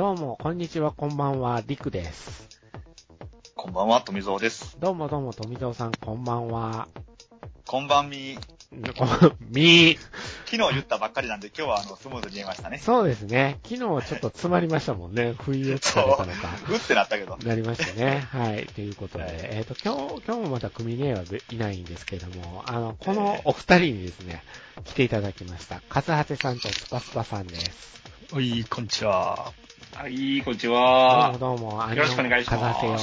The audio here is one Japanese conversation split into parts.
どうも、こんにちは、こんばんは、りくです。こんばんは、富蔵です。どうもどうも、富蔵さん、こんばんは。こんばんみ。こみー。昨日言ったばっかりなんで、今日はあの、スムーズに言えましたね。そうですね。昨日ちょっと詰まりましたもんね。不意をつかれたのか。うってなったけど。なりましたね。はい。ということで、えっ、と、今日、今日もまた組ねはいないんですけれども、あの、このお二人にですね、来ていただきました。カツハテさんとスパスパさんです。はい、こんにちは。はい、こんにちどうはも。どうも、あよろしくお願いします。お願い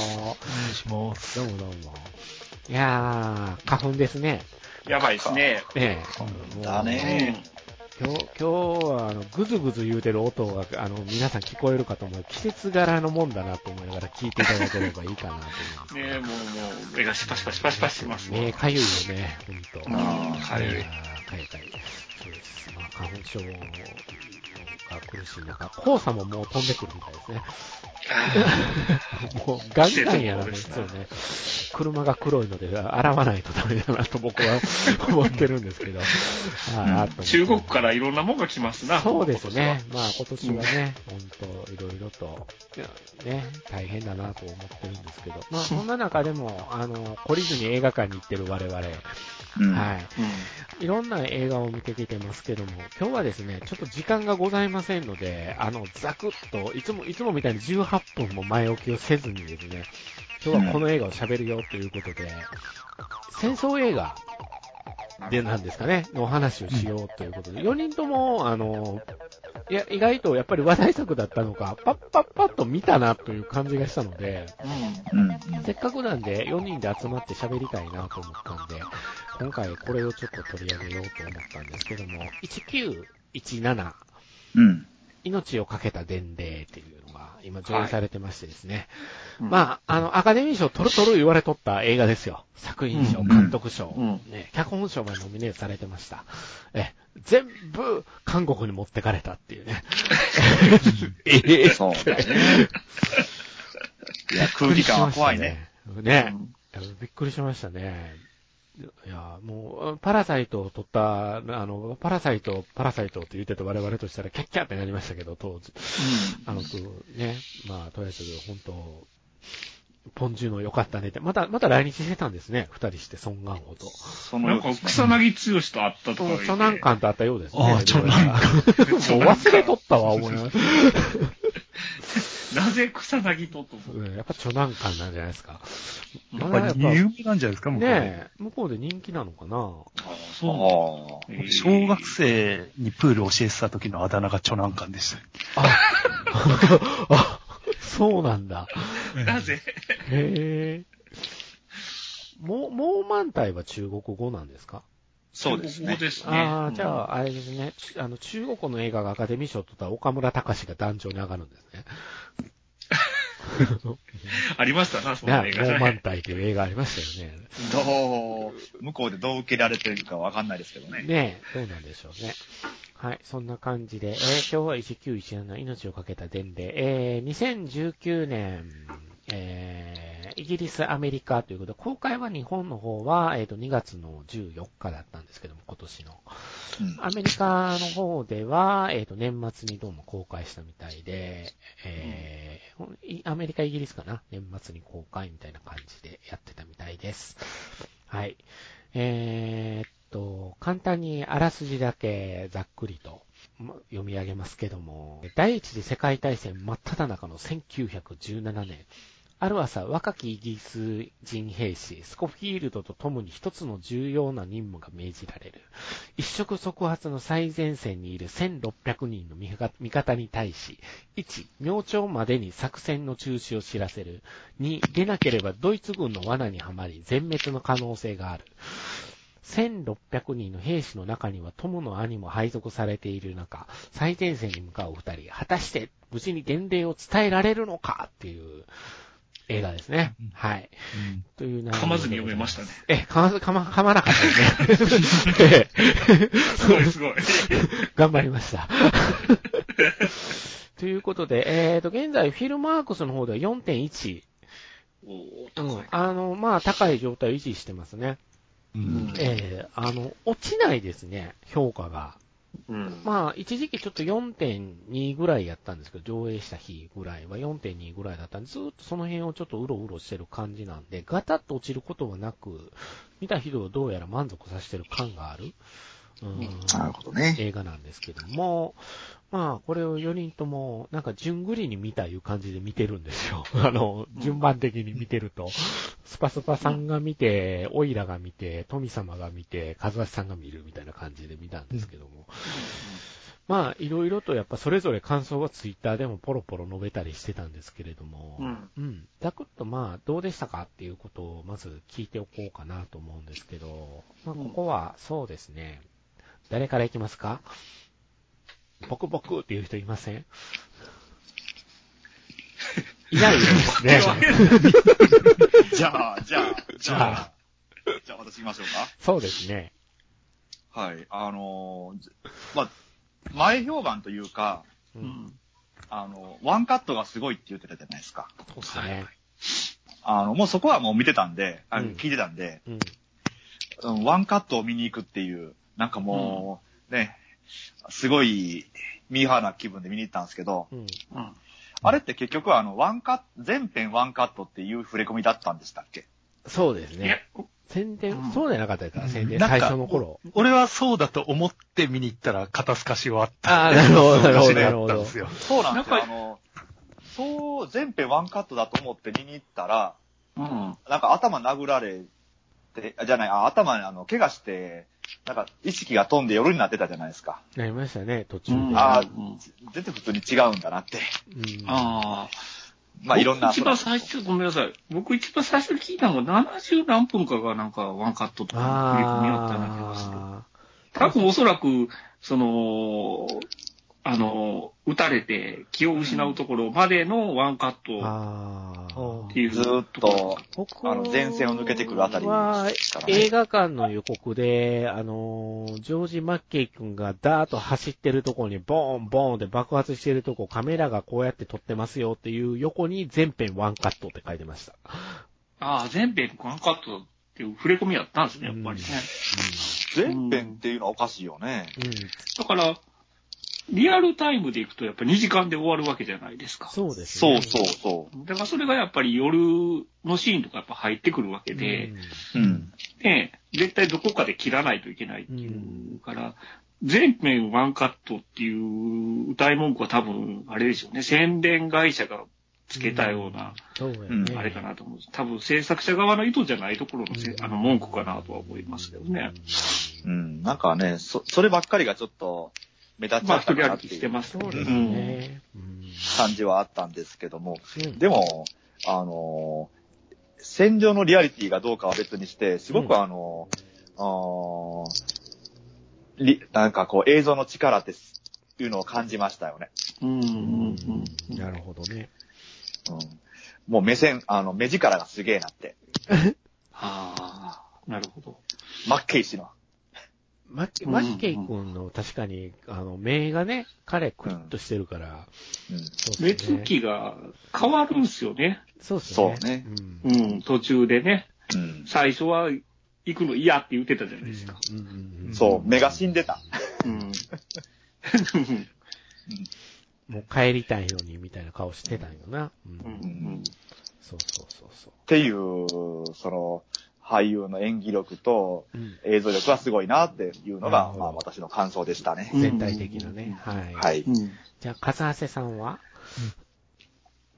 します。どうもどうも。いやー、花粉ですね。やばいですね。ねえ。だね今日、今日は、あの、ぐずぐず言うてる音が、あの、皆さん聞こえるかと思う。季節柄のもんだなと思いながら聞いていただければいいかなと思います。ねえ、もう、もう、目がシパシパシパシパしてますねえ、かゆいよね、ほんと。うんかゆいやーかゆいです。まあ、花粉症が苦しい中、黄砂ももう飛んでくるみたいですね。もう、ガンガンやらない季節そうね。車が黒いので、洗わないとダメだなと僕は 思ってるんですけど。はいあと中国からいろんなもんが来ますな。そうですね。まあ今年はね、本当いろいろと、ね、大変だなと思ってるんですけど、まあそんな中でも、あの、懲りずに映画館に行ってる我々、うん。はい。いろんな映画を見てきてますけども、今日はですね、ちょっと時間がございませんので、あの、ザクッと、いつも、いつもみたいに18分も前置きをせずにですね、今日はこの映画を喋るよということで、戦争映画でなんですかね、のお話をしようということで、4人とも、あの、いや、意外とやっぱり話題作だったのか、パッパッパッと見たなという感じがしたので、うん。せっかくなんで4人で集まって喋りたいなと思ったんで、今回これをちょっと取り上げようと思ったんですけども、1917、うん。命をかけた伝令っていうのが今上映されてましてですね。うんまあ、あの、アカデミー賞取る取る言われとった映画ですよ。作品賞、うん監督賞、うんね、脚本賞までノミネートされてました。え、全部韓国に持ってかれたっていうね。え えそうだね。いや、空気感は怖いね。。ね。びっくりしましたね。いや、もう、パラサイトを撮った、あの、パラサイト、パラサイトって言ってた我々としたらキャッキャってなりましたけど、当時。あの、そうね、まあ、とりあえず、本当ポンジュの良かったねって、また、また来日してたんですね、二人して、ソン・ガンホと。そなんか、草薙剛と会ったとかそう、言って。チョナンカンとあったようですね。ああチョナンカン もう忘れとったわ、思います。なぜ草薙とと思う？うんやっぱチョナンカンなんじゃないですか。やっぱり有名なんじゃないですか、向こうで。ねえ、向こうで人気なのかなそあう。えー小学生にプール教えてた時のあだ名がチョナンカンでした。あ、あ、そうなんだ。なぜ？へえ。もう、もう満体は中国語なんですか？そうですね。ですね。ああ、じゃあ。あ、あれですね。ちあの、中国の映画がアカデミー賞を取ったら岡村隆史が団長に上がるんですね。ありましたな、そのね映画もう満ね。体という映画ありましたよね。どう、向こうでどう受けられてるかわかんないですけどね。ねえ、どうなんでしょうね。はい、そんな感じで、えー今日は1917命をかけた伝令、えー2019年、えーイギリス、アメリカということで、公開は日本の方は、えっ、と、2月の14日だったんですけども、今年の。うんアメリカの方では、えっ、と、年末にどうも公開したみたいで、えーいアメリカ、イギリスかな？年末に公開みたいな感じでやってたみたいです。はい。えーっと、簡単にあらすじだけざっくりとま読み上げますけども、第一次世界大戦真っ只中の1917年、ある朝、若きイギリス人兵士、スコフィールドと共に一つの重要な任務が命じられる。一触即発の最前線にいる1600人の味方に対し、1、明朝までに作戦の中止を知らせる。2、出なければドイツ軍の罠にはまり、全滅の可能性がある。1600人の兵士の中には友の兄も配属されている中、最前線に向かう二人、果たして無事に伝令を伝えられるのか？っていう映画ですね。はい。という噛まずに読めましたね。え、噛まず、噛ま、噛まなかったですね。ええすごいすごい。頑張りました。ということで、えっ、と、現在、フィルマークスの方では4.1。おーうん。あの、まあ、高い状態を維持してますね。うん。ええあの、落ちないですね、評価が。うん。まあ、一時期ちょっと4.2ぐらいやったんですけど、上映した日ぐらいは4.2ぐらいだったんで、ずーっとその辺をちょっとうろうろしてる感じなんで、ガタッと落ちることはなく、見た人をどうやら満足させてる感がある、うんなるほどね。映画なんですけども、まあ、これを4人とも、なんか、順繰りに見たいう感じで見てるんですよ。あの、順番的に見てると、スパスパさんが見て、オイラが見て、富様が見て、カズワシさんが見るみたいな感じで見たんですけども。まあ、いろいろとやっぱそれぞれ感想がツイッターでもポロポロ述べたりしてたんですけれども、うんうん。ざくっとまあ、どうでしたかっていうことをまず聞いておこうかなと思うんですけど、まあ、ここはそうですね、誰から行きますか？僕僕っていう人いません？いないですね。じゃあ、じゃあ、じゃあ、じゃあ私行きましょうそうですね。か。はい。あのー、じまあ、前評判というか、う。うんん。あの、ワンカットがすごいって言ってたじゃないですか。そうですね。あの、もうそこはもう見てたんで、あうん聞いてたんで、うん。うん、ワンカットを見に行くっていう、なんかもう、ね、すごいミーハーな気分で見に行ったんですけど、うん。うん。あれって結局はあの、ワンカット、全編ワンカットっていう触れ込みだったんでしたっけ？そうですね。宣伝、うんそうじゃなかったですか、うん宣伝、なんか最初の頃。俺はそうだと思って見に行ったら肩透かしはあった。ああ、なるほど、なるほど、なるだほど。ったんですよ。そうなんですよ。なんかあの、そう、全編ワンカットだと思って見に行ったら、うん。なんか頭殴られて、あじゃない、あ頭にあの、怪我して、なんか意識が飛んで夜になってたじゃないですか。なりましたね、途中で。うんああうん、全然普通に違うんだなって。うんああ。まあいろんな。僕一番最初、ごめんなさい。僕一番最初に聞いたのが70何分かがなんかワンカットとか振り込みあったような気がする。あ多分おそらく、その、あの、撃たれて気を失うところまでのワンカッート。っていうずーっと、僕あの、前線を抜けてくるあたりはからね映画館の予告で、あのー、ジョージ・マッケイ君がダーッと走ってるところにボーンボーンって爆発してるとこ、カメラがこうやって撮ってますよっていう横に全編ワンカットって書いてました。ああ、全編ワンカットっていう触れ込みやったんですね、やっぱりね。全編っていうのはおかしいよね。うん。うん。だから、リアルタイムで行くとやっぱ2時間で終わるわけじゃないですか。そうですね。そうそうそだからそれがやっぱり夜のシーンとかやっぱ入ってくるわけで、う。うん。ね、絶対どこかで切らないといけないっていうから、全編ワンカットっていう歌い文句は多分、あれでしょうね、宣伝会社がつけたような、そうんね。あれかなと思う。多分制作者側の意図じゃないところのせ、あの文句かなとは思いますけどね。うん。なんかね、そ、そればっかりがちょっと目立っちまった一人歩きかなっていうしてますそうですうんね。うん感じはあったんですけども。うんでも、あのー戦場のリアリティがどうかは別にして、すごくうんあのーあーりなんかこう映像の力っていうのを感じましたよね。うんうんうんなるほどね。うん。もう目線、あの、目力がすげえなって。ああ、なるほど。マッケイ氏の。マッケマッケイ君の確かに、あの、目がね、彼クリッとしてるから、目つきが変わるんすよね。そうですね。そうねうんうん、途中でね。うん。最初は行くの嫌って言ってたじゃないですか。うんうんうんそう、目が死んでた。うん。もう帰りたいのに、みたいな顔してたんよな。うんうんうんそうそうそうそっていう、その、俳優の演技力とう。うん映像力はすごいなっていうのがなるほ、どまあ私の感想でしたね。うん全体的なね。はい。はい。うんじゃあ、笠瀬さんは？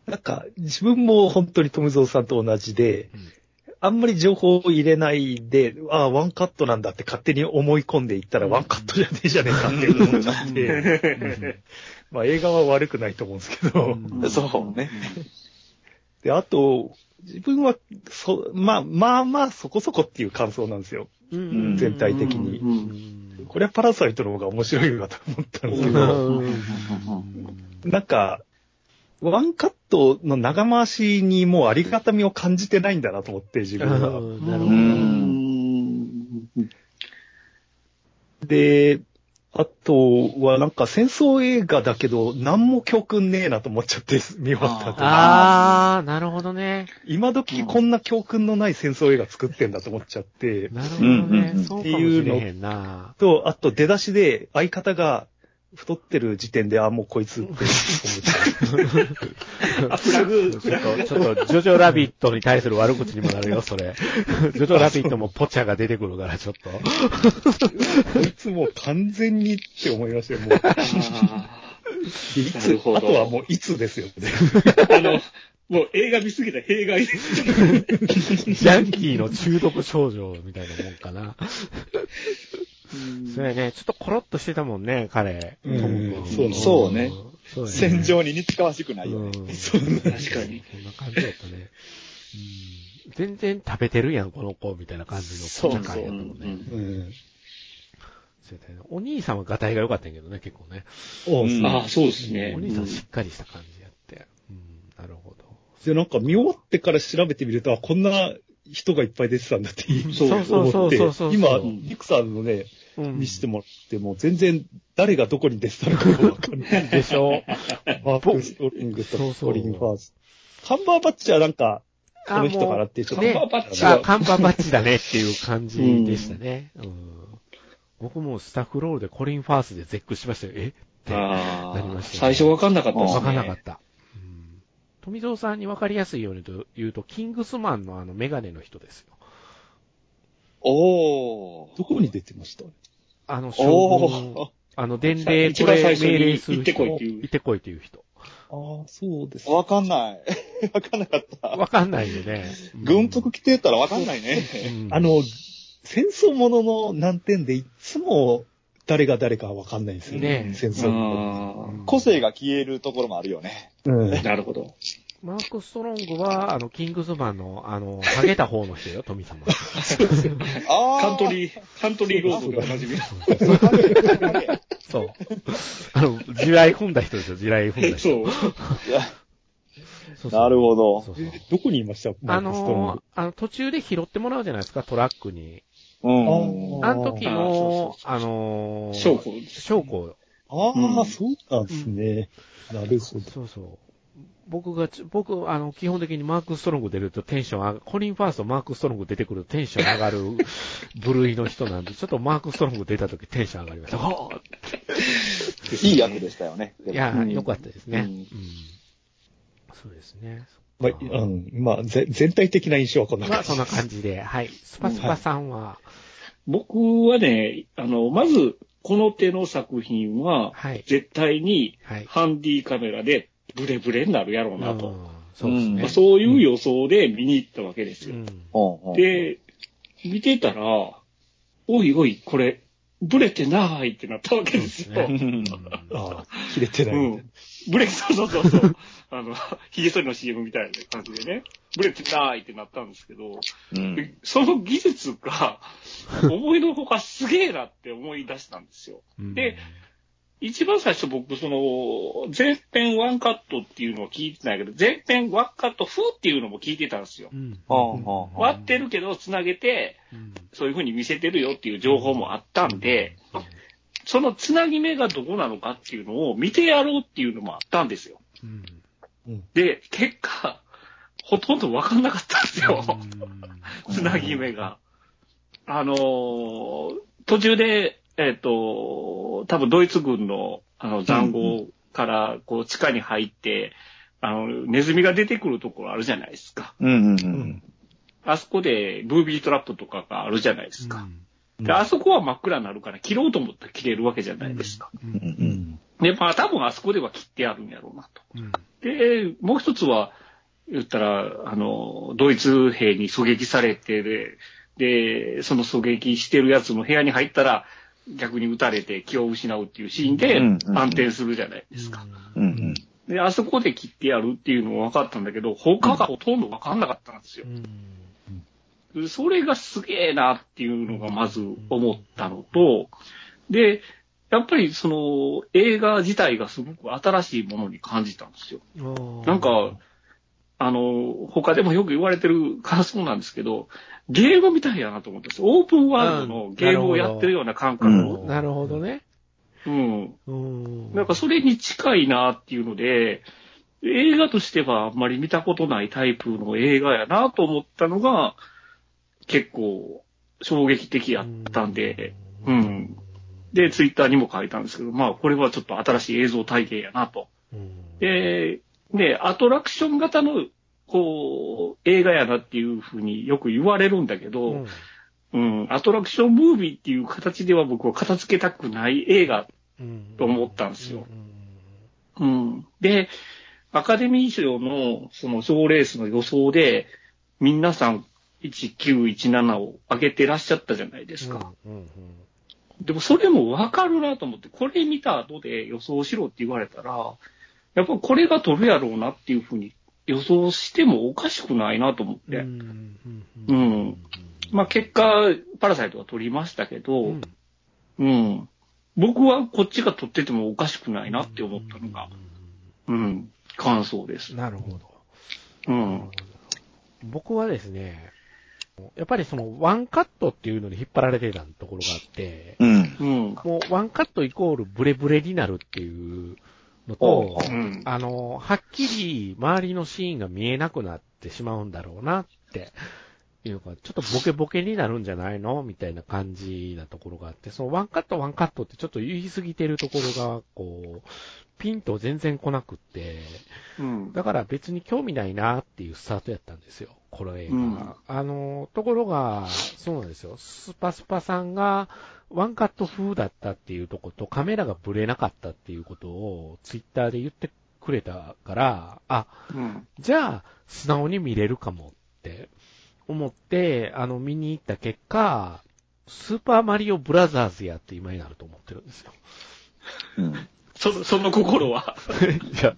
なんか、自分も本当に富蔵さんと同じで、うんあんまり情報を入れないで、ああ、ワンカットなんだって勝手に思い込んでいったら、ワンカットじゃねえじゃねえかって思っちゃって、まあ映画は悪くないと思うんですけど、うんそうね。で、あと、自分は、そ、まあ、まあまあ、そこそこっていう感想なんですよ。うん。全体的に。うん。うん。これはパラサイトの方が面白いわと思ったんですけうど、ん。なんか、ワンカットの長回しにもうありがたみを感じてないんだなと思って、自分は。なるほど。うん。で、ああとはなんか戦争映画だけど何も教訓ねえなと思っちゃって見終わった後あー、なるほどね。今時こんな教訓のない戦争映画作ってんだと思っちゃって、なるほどね。うんうんうんそうかもしれへんな。と、あと出だしで相方が太ってる時点で、あ、もうこいつって思っちゃう。あ、フラグ、ちょっと、ちょっと、ジョジョラビットに対する悪口にもなるよ、それ。ジョジョラビットもポチャが出てくるから、ちょっと。こいつもう完全にって思いましたよ、もう。あいなるつ、ほどあとはもういつですよね。ーあの、もう映画見すぎた弊害です。ジャンキーの中毒症状みたいなもんかな。そうやね、ちょっとコロッとしてたもんね、彼。うんそうそうね。そうやね戦場に似つかわしくないよね。うんそう確かに。そんな感じだったね。うん全然食べてるやん、この子、みたいな感じのそうポチャ感やったもんね。うんお兄さんはガタイが良かったんやけどね、結構ね。おうんああ、そうですね。お兄さんしっかりした感じやって。うん、なるほど。で、なんか見終わってから調べてみると、あ、こんな人がいっぱい出てたんだってそうそうそうそうそうそう。今、んリクさんのね、うん見せてもらっても、全然誰がどこに出てたのかわかんない。でしょマーク・ストリングとそうそうコリン・ファース。カンバーバッチはなんか、この人かなってちょっと。ねカンバーバッチあ、はカンバーバッチだねっていう感じでしたね。うん僕もスタッフロールでコリン・ファースで絶句しましたよ。え？って。あなりましたねあ、最初わかんなかったですね。わかんなかった。うん富蔵さんにわかりやすいようにと言うと、キングスマンのあのメガネの人ですよ。おー。どこに出てました？あの、将お軍ー。あの、伝令 一これ番最初に命令する人。行ってこいっていう行ってこいっていう人。ああ、そうです。わかんない。わかんなかった。わかんないよね。うん軍服着てたらわかんないね。うんあの、戦争ものの難点でいつも誰が誰かわかんないんですよね。ね戦争個性が消えるところもあるよね。うん。あ、なるほど。マーク・ストロングは、あの、キングスマンの、あの、ハゲた方の人よ、富様。あカントリー、カントリーロードでおなじみ。ー。そう。あの、地雷踏んだ人ですよ、地雷踏んだ人。そう。そうそうなるほどそうそうえどこにいました？マあークストロンのグ、あの、途中で拾ってもらうじゃないですか、トラックに。うん。あの時あーも、そうあのー、証拠です。証拠。ああ、うんそうなんですね。なるほど。そうそう。僕がち、僕、あの、基本的にマーク・ストロング出るとテンション上がる、コリン・ファースト、マーク・ストロング出てくるとテンション上がる 部類の人なんで、ちょっとマーク・ストロング出た時テンション上がりました。ほーいい役でしたよね。いや、うんよかったですね。ううんん。そうですね。まあ、うん、まあ、ぜ全体的な印象はこんなまあ、感じそんな感じで、はい。スパスパさんは、僕はね、あの、まず、この手の作品は、はい。絶対にはい。ハンディカメラでブレブレになるやろうなと。うんそうですね。まあ、そういう予想で見に行ったわけですよ。で、見てたら、おいおい、これ、ブレてないってなったわけですよ。ねうんああ、切れてないみたいうん。ブレ、そうそうそうそう。あの、ヒゲ剃りの CM みたいな感じでね、ブレてないってなったんですけど、うんでその技術が、思いのほかすげえなって思い出したんですよ。うんで、一番最初僕、その、前編ワンカットっていうのを聞いてないけど、前編ワンカット風っていうのも聞いてたんですよ割ってるけど、つなげて、うんそういう風に見せてるよっていう情報もあったんで、そのつなぎ目がどこなのかっていうのを見てやろうっていうのもあったんですよ。うん。で、結果、ほとんどわかんなかったんですよ。うん つなぎ目が。あのー途中で、えっ、と、多分ドイツ軍のあの残壕からこう地下に入って、あの、ネズミが出てくるところあるじゃないですか。うんうんうん。あそこでブービートラップとかがあるじゃないですか。うんで、あそこは真っ暗になるから切ろうと思ったら切れるわけじゃないですか。ううんんで、まあ多分あそこでは切ってあるんやろうなと。うんで、もう一つは、言ったら、あの、ドイツ兵に狙撃されてで、で、その狙撃してるやつの部屋に入ったら、逆に撃たれて気を失うっていうシーンでうんうんうん。暗転するじゃないですか。で、あそこで切ってやるっていうのも分かったんだけど、他がほとんど分かんなかったんですよ。それがすげえなっていうのがまず思ったのと、で、やっぱりその映画自体がすごく新しいものに感じたんですよ。なんか、あの、他でもよく言われてる からそうなんですけど、ゲームみたいやなと思ったんですよ。オープンワールドのゲームをやってるような感覚うんを。なるほどね。うん。うん。なんかそれに近いなっていうので、映画としてはあんまり見たことないタイプの映画やなと思ったのが、結構衝撃的やったんで、うん。で、ツイッターにも書いたんですけど、まあこれはちょっと新しい映像体験やなと。うん、で、で、アトラクション型の、こう、映画やなっていうふうによく言われるんだけうど、ん、うん、アトラクションムービーっていう形では僕は片付けたくない映画うんと思ったんですよ。うん。うん。で、アカデミー賞のその賞レースの予想で、皆さん1917を上げてらっしゃったじゃないですか。うんうん。でもそれもわかるなと思って、これ見た後で予想しろって言われたら、やっぱこれが取るやろうなっていうふうに予想してもおかしくないなと思って。うんうんまあ結果、パラサイトは取りましたけど、うんうん。僕はこっちが取っててもおかしくないなって思ったのが、うん、感想です。なるほど。うん。僕はですね、やっぱりそのワンカットっていうのに引っ張られてたところがあって、うん。うん。もうワンカットイコールブレブレになるっていうのと、う。ん。あの、はっきり周りのシーンが見えなくなってしまうんだろうなって。いうのが、ちょっとボケボケになるんじゃないのみたいな感じなところがあって、そのワンカットワンカットってちょっと言い過ぎてるところが、こう、ピンと全然来なくって、うん。だから別に興味ないなっていうスタートやったんですよ、この映画。うんあの、ところが、そうなんですよ。スパスパさんがワンカット風だったっていうとことカメラがブレなかったっていうことをツイッターで言ってくれたから、あ、うん。じゃあ素直に見れるかもって思って、あの見に行った結果、スーパーマリオブラザーズやって今になると思ってるんですよ。うん。その、その心は。いや、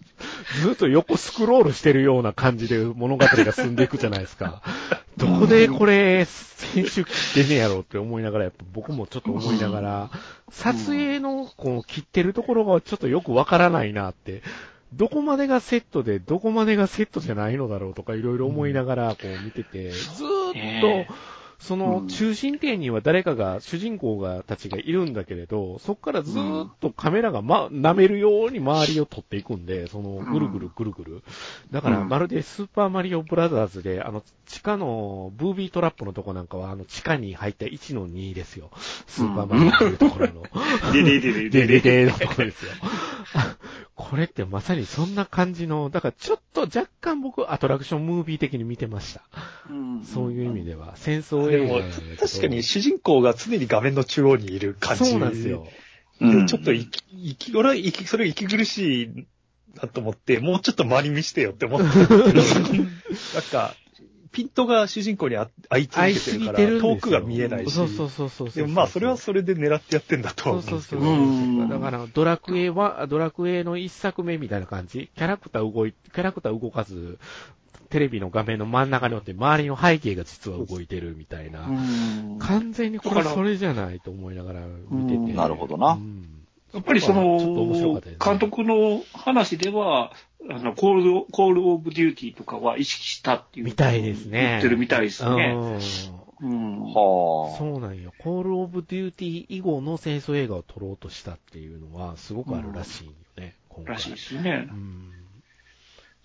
ずっと横スクロールしてるような感じで物語が進んでいくじゃないですか。どこでこれ、編集切ってんねやろうって思いながら、やっぱ僕もちょっと思いながら、撮影のこう切ってるところがちょっとよくわからないなって、どこまでがセットで、どこまでがセットじゃないのだろうとかいろいろ思いながらこう見てて、ずーっねと、その中心点には誰かが、主人公が、たちがいるんだけれど、そこからずーっとカメラがま、舐めるように周りを撮っていくんで、その、ぐるぐるぐるぐる。だから、まるでスーパーマリオブラザーズで、あの、地下の、ブービートラップのとこなんかは、あの、地下に入った1の2ですよ。スーパーマリオっていうところの。でででででででのところですよ。これってまさにそんな感じの、だからちょっと若干僕アトラクションムービー的に見てました。うんそういう意味では。戦争映画確かに主人公が常に画面の中央にいる感じ。そうなんですよ。。うん。ちょっと息、息、俺は息、それ息苦しいなと思って、もうちょっと周り見してよって思ったんですけど、なんか、ピントが主人公にあ合い続愛けてるから。遠くが見えないし。そうそうそうそうそう。でもまあ、それはそれで狙ってやってんだとは思うんですけど。そうそうそううんだから、ドラクエは、ドラクエの一作目みたいな感じ。キャラクター動い、キャラクター動かず、テレビの画面の真ん中におって、周りの背景が実は動いてるみたいな。うん完全にこれそれじゃないと思いながら見てて。うんなるほどなうんやっぱりその監督の話では、あの、 Call、Call of Duty とかは意識したっていう。みたいですね言ってるみたいですね。うんうん。はあ。そうなんよ。 Call of Duty 以後の戦争映画を撮ろうとしたっていうのは、すごくあるらしいよね、今回。らしいですねう。ん。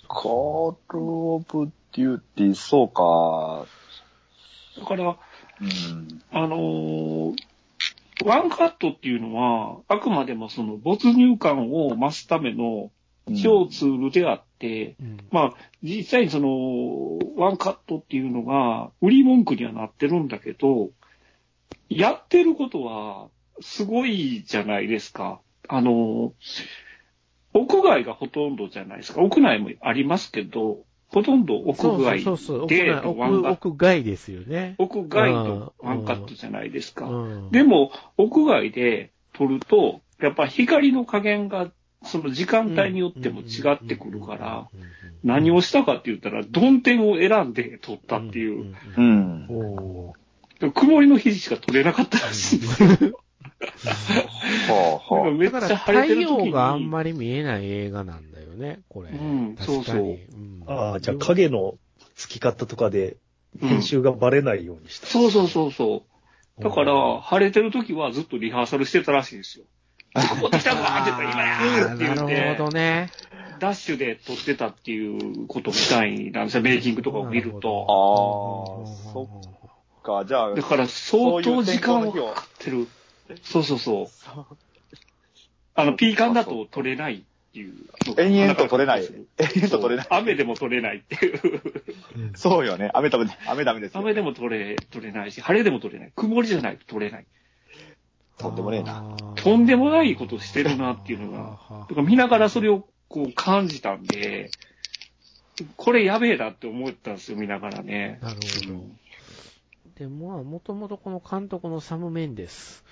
Call of Duty、そうか。だから、うん。あのーワンカットっていうのは、あくまでもその没入感を増すための小ツールであって、うんまあ、実際にその、ワンカットっていうのが、売り文句にはなってるんだけど、やってることは、すごいじゃないですか。あの、屋外がほとんどじゃないですか。屋内もありますけど、ほとんど屋そう外そうそうそう。で屋ワンカット、屋外ですよね。屋外とワンカットじゃないですか。うんでも、屋外で撮ると、やっぱ光の加減が、その時間帯によっても違ってくるから、、何をしたかって言ったら、ドン点を選んで撮ったっていう、う。ん。お曇りの日しか撮れなかったらしいんですよ。はあ、はめっちゃだから太晴れてる時に。陽があんまり見えない映画なんだよね、これ。うん確かに。そうそううんああ、じゃあ影の付き方とかで編集がバレないようにした。そうそうそうそう。だから、晴れてる時はずっとリハーサルしてたらしいですよ。持ってきたぞって言ったら今やーって言なって、るほどね。ダッシュで撮ってたっていうことみたいなんですよ、メイキングとかを見るなと。ああ、そっか、じゃあ、だから相当時間をかかってる。そうそうそう。あの、ピーカンだと撮れないっていう。延々と撮れない。延々と撮れない。雨でも撮れないっていう。そうよね。雨ダメ、雨ダメですよ。雨でも撮れ、撮れないし、晴れでも撮れない。曇りじゃないと撮れない。とんでもねえな。とんでもないことしてるなっていうのが、だから見ながらそれをこう感じたんで、これやべえなって思ったんですよ、見ながらね。なるほど。で、まあ、もともとこの監督のサム・メンデス、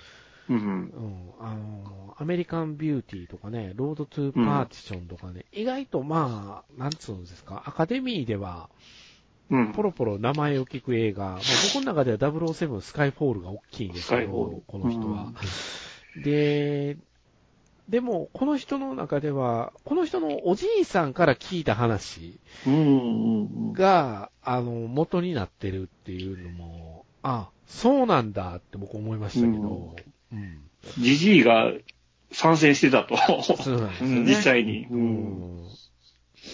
うん。うん、あの、アメリカン・ビューティーとかね、ロード・トゥ・パーディションとかね、意外とまあ、なんつうんですか、アカデミーでは、うん。ポロポロ名前を聞く映画、まあ、僕の中では007スカイフォールが大きいんですけど、この人は。で、でも、この人の中では、この人のおじいさんから聞いた話うん。うん。が、あの、元になってるっていうのも、あ、そうなんだって僕思いましたけど、うん。ジジイが参戦してたと。そうなんですよね。実際に。う。うんん。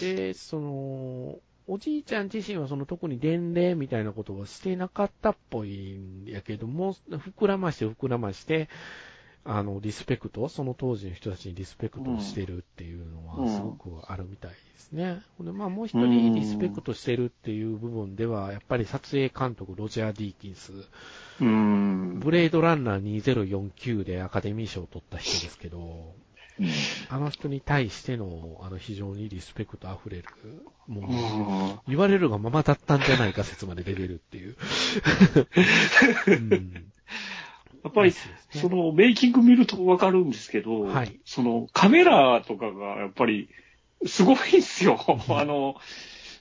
で、その、おじいちゃん自身はその特に伝令みたいなことをしてなかったっぽいんやけども、膨らまして膨らまして、あの、リスペクト、その当時の人たちにリスペクトをしてるっていうのうんはすごくあるみたいですね。ほんで、まあもう一人リスペクトしてるっていう部分では、やっぱり撮影監督ロジャー・ディーキンス、うん。ブレードランナー2049でアカデミー賞を取った人ですけど、うん。あの人に対しての、あの、非常にリスペクト溢れる、もう、うん。言われるがままだったんじゃないか説まで出れるっていう。うん。やっぱり、ね。そのメイキング見るとわかるんですけど、はい。そのカメラとかがやっぱりすごいんですよ。あの、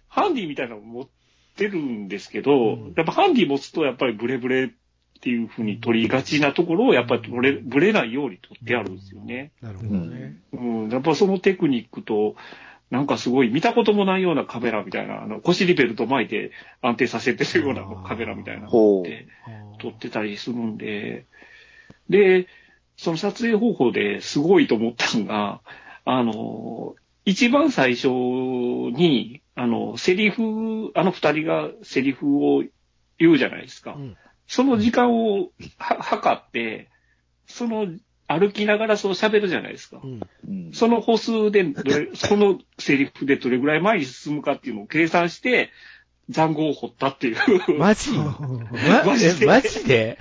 ハンディみたいなの持ってるんですけど、うん。やっぱハンディ持つとやっぱりブレブレっていう風に取りがちなところをやっぱり取れ、ブレないように取ってあるんですよね。なるほどね。うん、やっぱそのテクニックと、なんかすごい見たこともないようなカメラみたいな、あの、腰にベルト巻いて安定させてるようなカメラみたいなのほうって、撮ってたりするんで、で、その撮影方法ですごいと思ったのが、あの、一番最初に、あの、セリフ、あの二人がセリフを言うじゃないですか。うんその時間をは測って、その歩きながらそう喋るじゃないですかう。ん。うんその歩数でどれ、そのセリフでどれぐらい前に進むかっていうのを計算して、残壕を掘ったっていう。マジ？まマジでえ？マジで？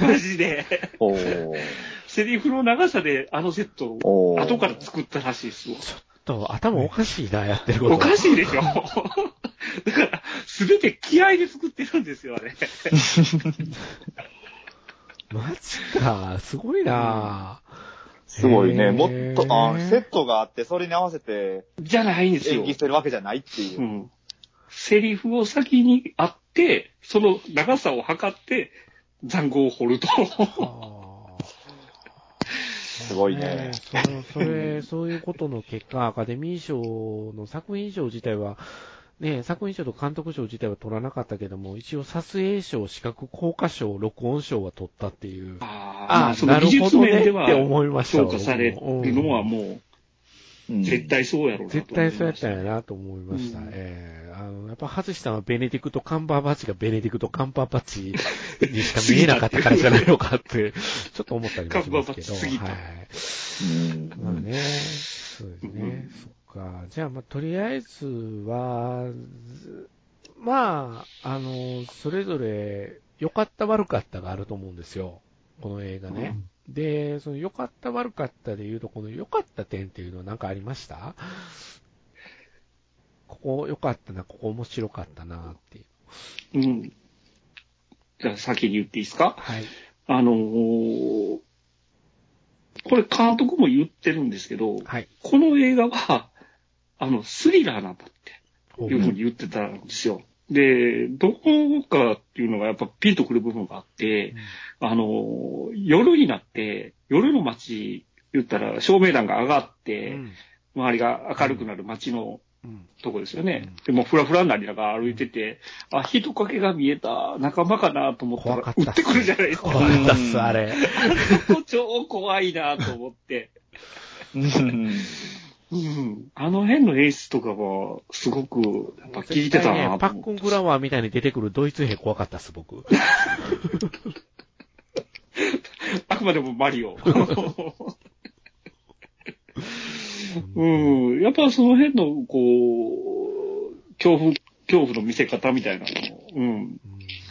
マジで。セリフの長さであのセットを後から作ったらしいですよ。と、頭おかしいな、やってること。おかしいでしょだから、すべて気合で作ってるんですよ、あれ。マジか、すごいなすごいね。もっと、あセットがあって、それに合わせてじゃないんですよ演技。してるわけじゃないっていうう。ん。セリフを先にあって、その長さを測って、残壕を掘ると。すごいねそのそれ、そういうことの結果、アカデミー賞の作品賞自体は、ね、作品賞と監督賞自体は取らなかったけども、一応撮影賞、視覚効果賞、録音賞は取ったっていう。ああなるほどねではって思いました評価されるのはもうんう、絶対そうやろうな絶。対そうやったんやなと思いました。うんええあの、やっぱ外したのはベネディクト・カンバーバッチがベネディクト・カンバーバッチ にしか見えなかったからじゃないのかって、ちょっと思ったりもしますけど。カンバーバッチすぎたはい。うんまあね、そうですね。そっか。じゃあ、まあ、とりあえずは、ずまあ、あの、それぞれ良かった悪かったがあると思うんですよ。この映画ね。で、その良かった悪かったで言うと、この良かった点っていうのは何かありました？ここ良かったな、ここ面白かったなっていう。うん。じゃあ先に言っていいですか？はい。あのーこれ監督も言ってるんですけど、はい。この映画は、あの、スリラーなんだってほいうふうに言ってたんですよ。で、どこかっていうのがやっぱピンとくる部分があって、あの、夜になって、夜の街、言ったら照明弾が上がって、うん周りが明るくなる街のうん。とこですよね。でも、ふらふらになりながら歩いてて、あ、人影が見えた、仲間かなと思った怖からっ、た撃ってくるじゃないですか。怖かったっす、あれ。超怖いなと思って。うんうん。あの辺の演出とかは、すごく、やっぱ聞いてたなね、パックングラワーみたいに出てくるドイツ兵怖かったっす、僕。あくまでもマリオ。うん。やっぱその辺の、こう、恐怖、恐怖の見せ方みたいなのも、うん。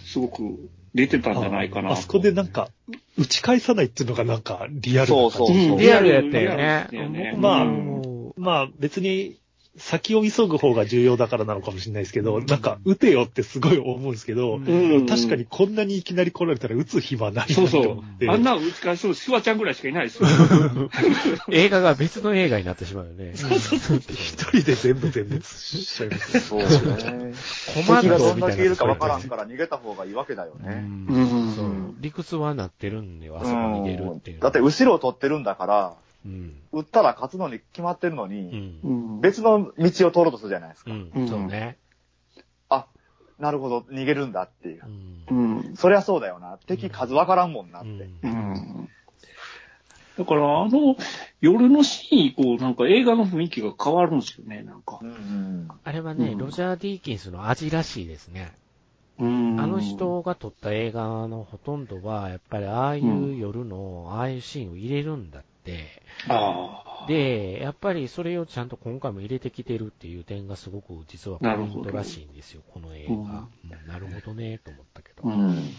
すごく出てたんじゃないかな。ああそこでなんか、打ち返さないっていうのがなんかリアルな感じ。そうそうそううんリアルやったよねね。僕まあもまあ別に、先を急ぐ方が重要だからなのかもしれないですけど、なんか、撃てよってすごい思うんですけど、うん確かにこんなにいきなり来られたら撃つ暇ないなそうそと思って。う。あんな打ち返すのシュワちゃんぐらいしかいないですよ。映画が別の映画になってしまうよね。そうそうそう。一人で全部全滅しちゃいます。そうですね。コマン敵が。どんだけいるかわからんから逃げた方がいいわけだようね。んうんそう。理屈はなってるんで、あそこに出るっていうのは。だって後ろを取ってるんだから、うん。撃ったら勝つのに決まってるのうに、ん。うん別の道を通ろうとするじゃないですか。そうね。あ、なるほど、逃げるんだっていうう。んうん。そりゃそうだよな。敵数わからんもんなって。だから、あの、夜のシーン以降、なんか映画の雰囲気が変わるんですよね、なんかう。んあれはね、うんロジャー・ディーキンスの味らしいですね。うん。あの人が撮った映画のほとんどは、やっぱりああいう夜の、ああいうシーンを入れるんだって。で、やっぱりそれをちゃんと今回も入れてきてるっていう点がすごく実はポイントらしいんですよ、この映画。うんうんなるほどね、と思ったけど。うん。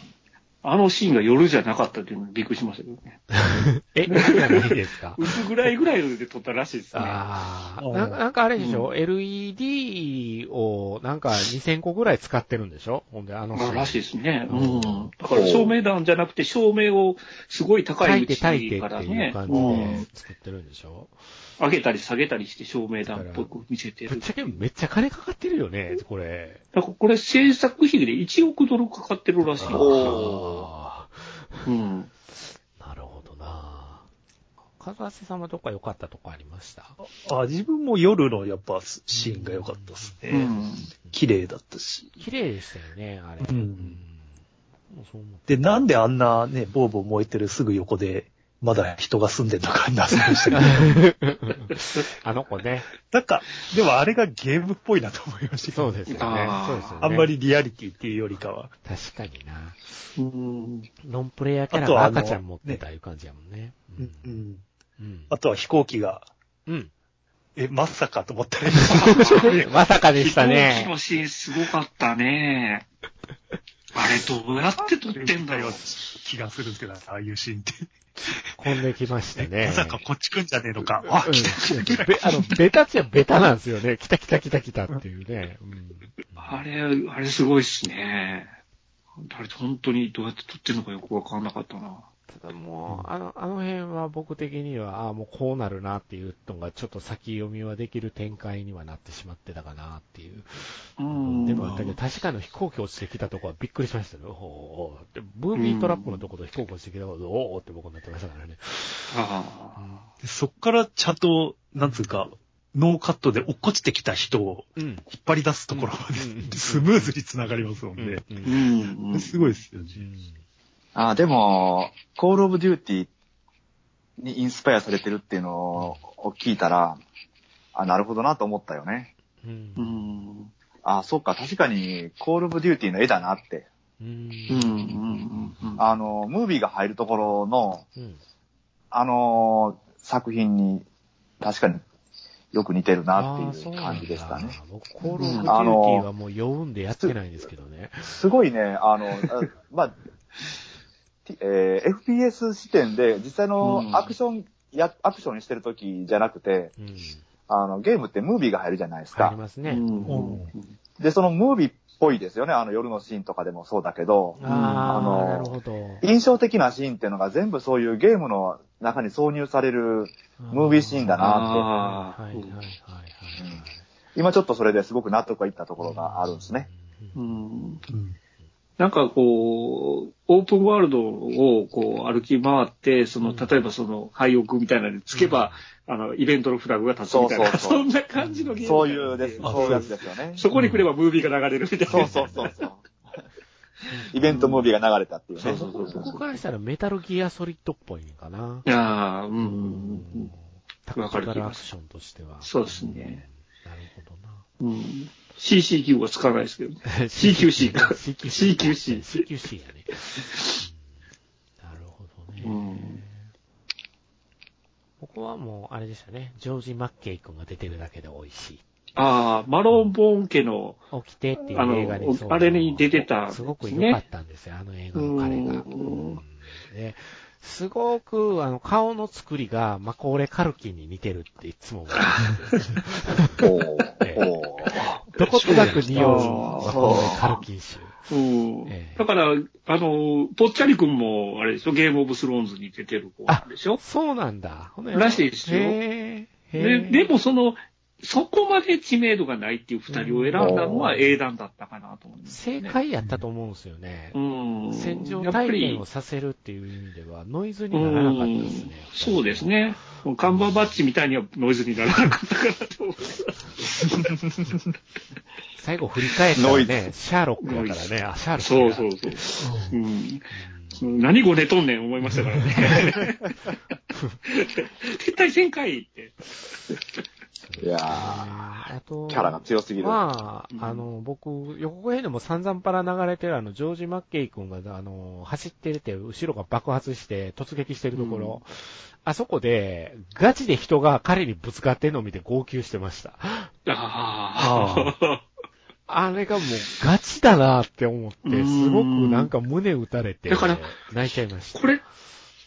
あのシーンが夜じゃなかったっていうのにびっくりしましたけどね。え、何じゃないですか？薄暗いぐらいで撮ったらしいですね。ああ、なんかなんかあれでしょ、?LED をなんか2000個ぐらい使ってるんでしょ？ほんで、あのシーン、まあ、らしいですね。ううんん。だから照明弾じゃなくて照明をすごい高炊いい位て炊いて置からっていうね、感じうんで作ってるんでしょ、上げたり下げたりして照明弾っぽく見せてるぶっ。ちゃけめっちゃ金かかってるよね、これ。だからこれ制作費で1億ドルかかってるらしい。あうん。ーなるほどなかざせさんはどっか良かったとこありました？あ、自分も夜のやっぱシーンが良かったですね。うん。綺麗だったし。綺麗でしたよね、あれ。うんで、なんであんなね、ボーボー燃えてるすぐ横で、まだ人が住んでんのか謎でしたけ？ど。あの子ね。なんか、でもあれがゲームっぽいなと思いましたけどそうですよね。そうですよね。あんまりリアリティっていうよりかは。確かにな。うん。ノンプレイヤーキャラがあとはあの赤ちゃん持ってたいう感じやもんね。ううんん。うん。あとは飛行機が、うん。え、まさかと思ったら、まさかでした飛行機ね。のシーンすごかったね。あれどうやって撮ってんだよ。気がするんですけど、ああいうシーンって。飛んできましたね。まさかこっち来んじゃねえのか。あ、うん来た来た来たべあの、ベタっちゃベタなんですよね。来た来た来た来たっていうね。うんあれ、あれすごいっすね。あれ本当にどうやって撮ってんのかよくわかんなかったな。ただもう、あの、あの辺は僕的には、ああ、もうこうなるなっていうのが、ちょっと先読みはできる展開にはなってしまってたかなっていう。うん。でもあったけど、確かに飛行機落ちてきたとこはびっくりしましたね。おーおーでブービートラップのとこと飛行機落ちてきたこと、おーおーって僕になってましたからね。あでそっからちゃんと、なんつうか、ノーカットで落っこちてきた人をうん。引っ張り出すところまうんでスムーズに繋がりますもんね。うんすごいですよね。あでも、コールオブデューティーにインスパイアされてるっていうのを聞いたら、あ、なるほどなと思ったよね。うんう。ん。あ、そっか、確かにコールオブデューティーの絵だなって。うん。うん。うん。うん。あの、ムービーが入るところの、うん。あの作品に確かによく似てるなっていう感じでしたね。僕、コールオブデューティーはもう酔うんでやってないんですけどね。すごいね、あの、あまあ、えー FPS 視点で実際のアクション、や、アクションしてる時じゃなくて、うん。あの、ゲームってムービーが入るじゃないですか入り。ますね。うん。うんで、そのムービーっぽいですよね。あの夜のシーンとかでもそうだけど、あのなるほど。印象的なシーンっていうのが全部そういうゲームの中に挿入されるムービーシーンだなああ。はいはいはいはいはい。今ちょっとそれですごく納得がいったところがあるんですね。うん。うんなんかこう、オープンワールドをこう歩き回って、その、うん例えばその、廃屋みたいなのにつけば、あの、イベントのフラグが立つみたいな、そうそうそうそんな感じのゲーム。そういうです。あそういうやつですよね。そこに来ればムービーが流れるみたいな。そうそうそうそう。イベントムービーが流れたっていうね。そうそうそうここからしたらメタルギアソリッドっぽいんかな。いやー、うんうんうんタクティカルアクションとしては。そうですね。なるほどな。うん。うん。CCQ はつかないですけどね。CQC か CQC。CQC やね。うんなるほどね。うんここはもう、あれでしたね。ジョージ・マッケイ君が出てるだけで美味しい。ああ、マロン・ボーン家の、起きてっていう映画にあれに出てたすごく良かったんですよ、あの映画の彼が。うんうんですごく、あの、顔の作りが、マコーレ・カルキンに似てるっていつも思う。んですよ。おどことなく匂うあーマコーレ・カルキン種。う。んええ。だから、あの、ぽっちゃりくんも、あれでしょ、ゲームオブスローンズに出てる子なんでしょ？そうなんだ。ほんならしいですよ。へー。へでーでもその、そこまで知名度がないっていう二人を選んだのは英断だったかなと思うんですよ正ね。解やったと思うんですよね。うん。戦場体験をさせるっていう意味では、ノイズにならなかったですね。そうです。ね。カンバーバッチみたいにはノイズにならなかったかなと思う。最後振り返ったらノね、シャーロックだからね。あ、シャーロックそうだそうそう。うん。何ごねとんねん思いましたからね。撤退せんかいって。いやーあと、キャラが強すぎる。まあ、うんあの、僕、予告編でも散々パラ流れてるあの、ジョージ・マッケイ君が、あの、走ってて、後ろが爆発して突撃してるところ、あそこで、ガチで人が彼にぶつかってんのを見て号泣してました。ああ。あれがもうガチだなって思って、うんすごくなんか胸打たれて、泣いちゃいました。これっ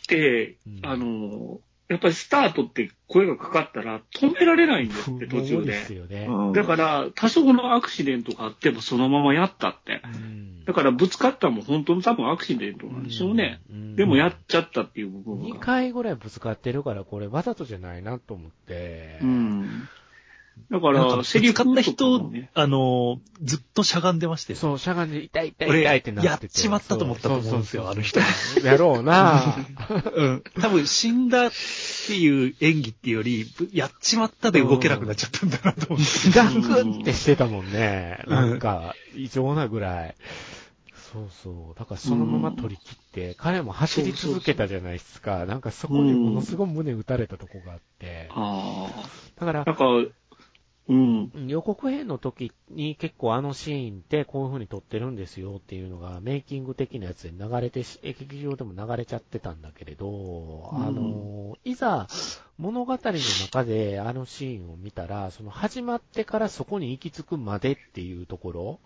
てうん、あの、やっぱりスタートって声がかかったら止められないんですって、途中そうで。ですよね。うんだから、多少のアクシデントがあってもそのままやったって。うんだから、ぶつかったのも本当の多分アクシデントなんでしょうね。うんでもやっちゃったっていう部分2が。回ぐらいぶつかってるから、これわざとじゃないなと思って。うん。だから、ぶセリフつかった人あの、ずっとしゃがんでましたよ。そう、しゃがんで痛い痛い俺痛いってなってて。やっちまったと思ったと思うんですよそうあの人そうやろうな うん。多分死んだっていう演技っていうより、やっちまったで動けなくなっちゃったんだなと思って。ガクンってしてたもんね。うんなんか、異常なぐらい。そうそう。だからそのまま取り切って、彼も走り続けたじゃないですか。なんかそこにものすごい胸打たれたとこがあって。あだからあ。な、んか、うん。予告編の時に結構あのシーンってこういう風に撮ってるんですよっていうのがメイキング的なやつで流れて、劇場でも流れちゃってたんだけれど、あの、いざ物語の中であのシーンを見たら、その始まってからそこに行き着くまでっていうところ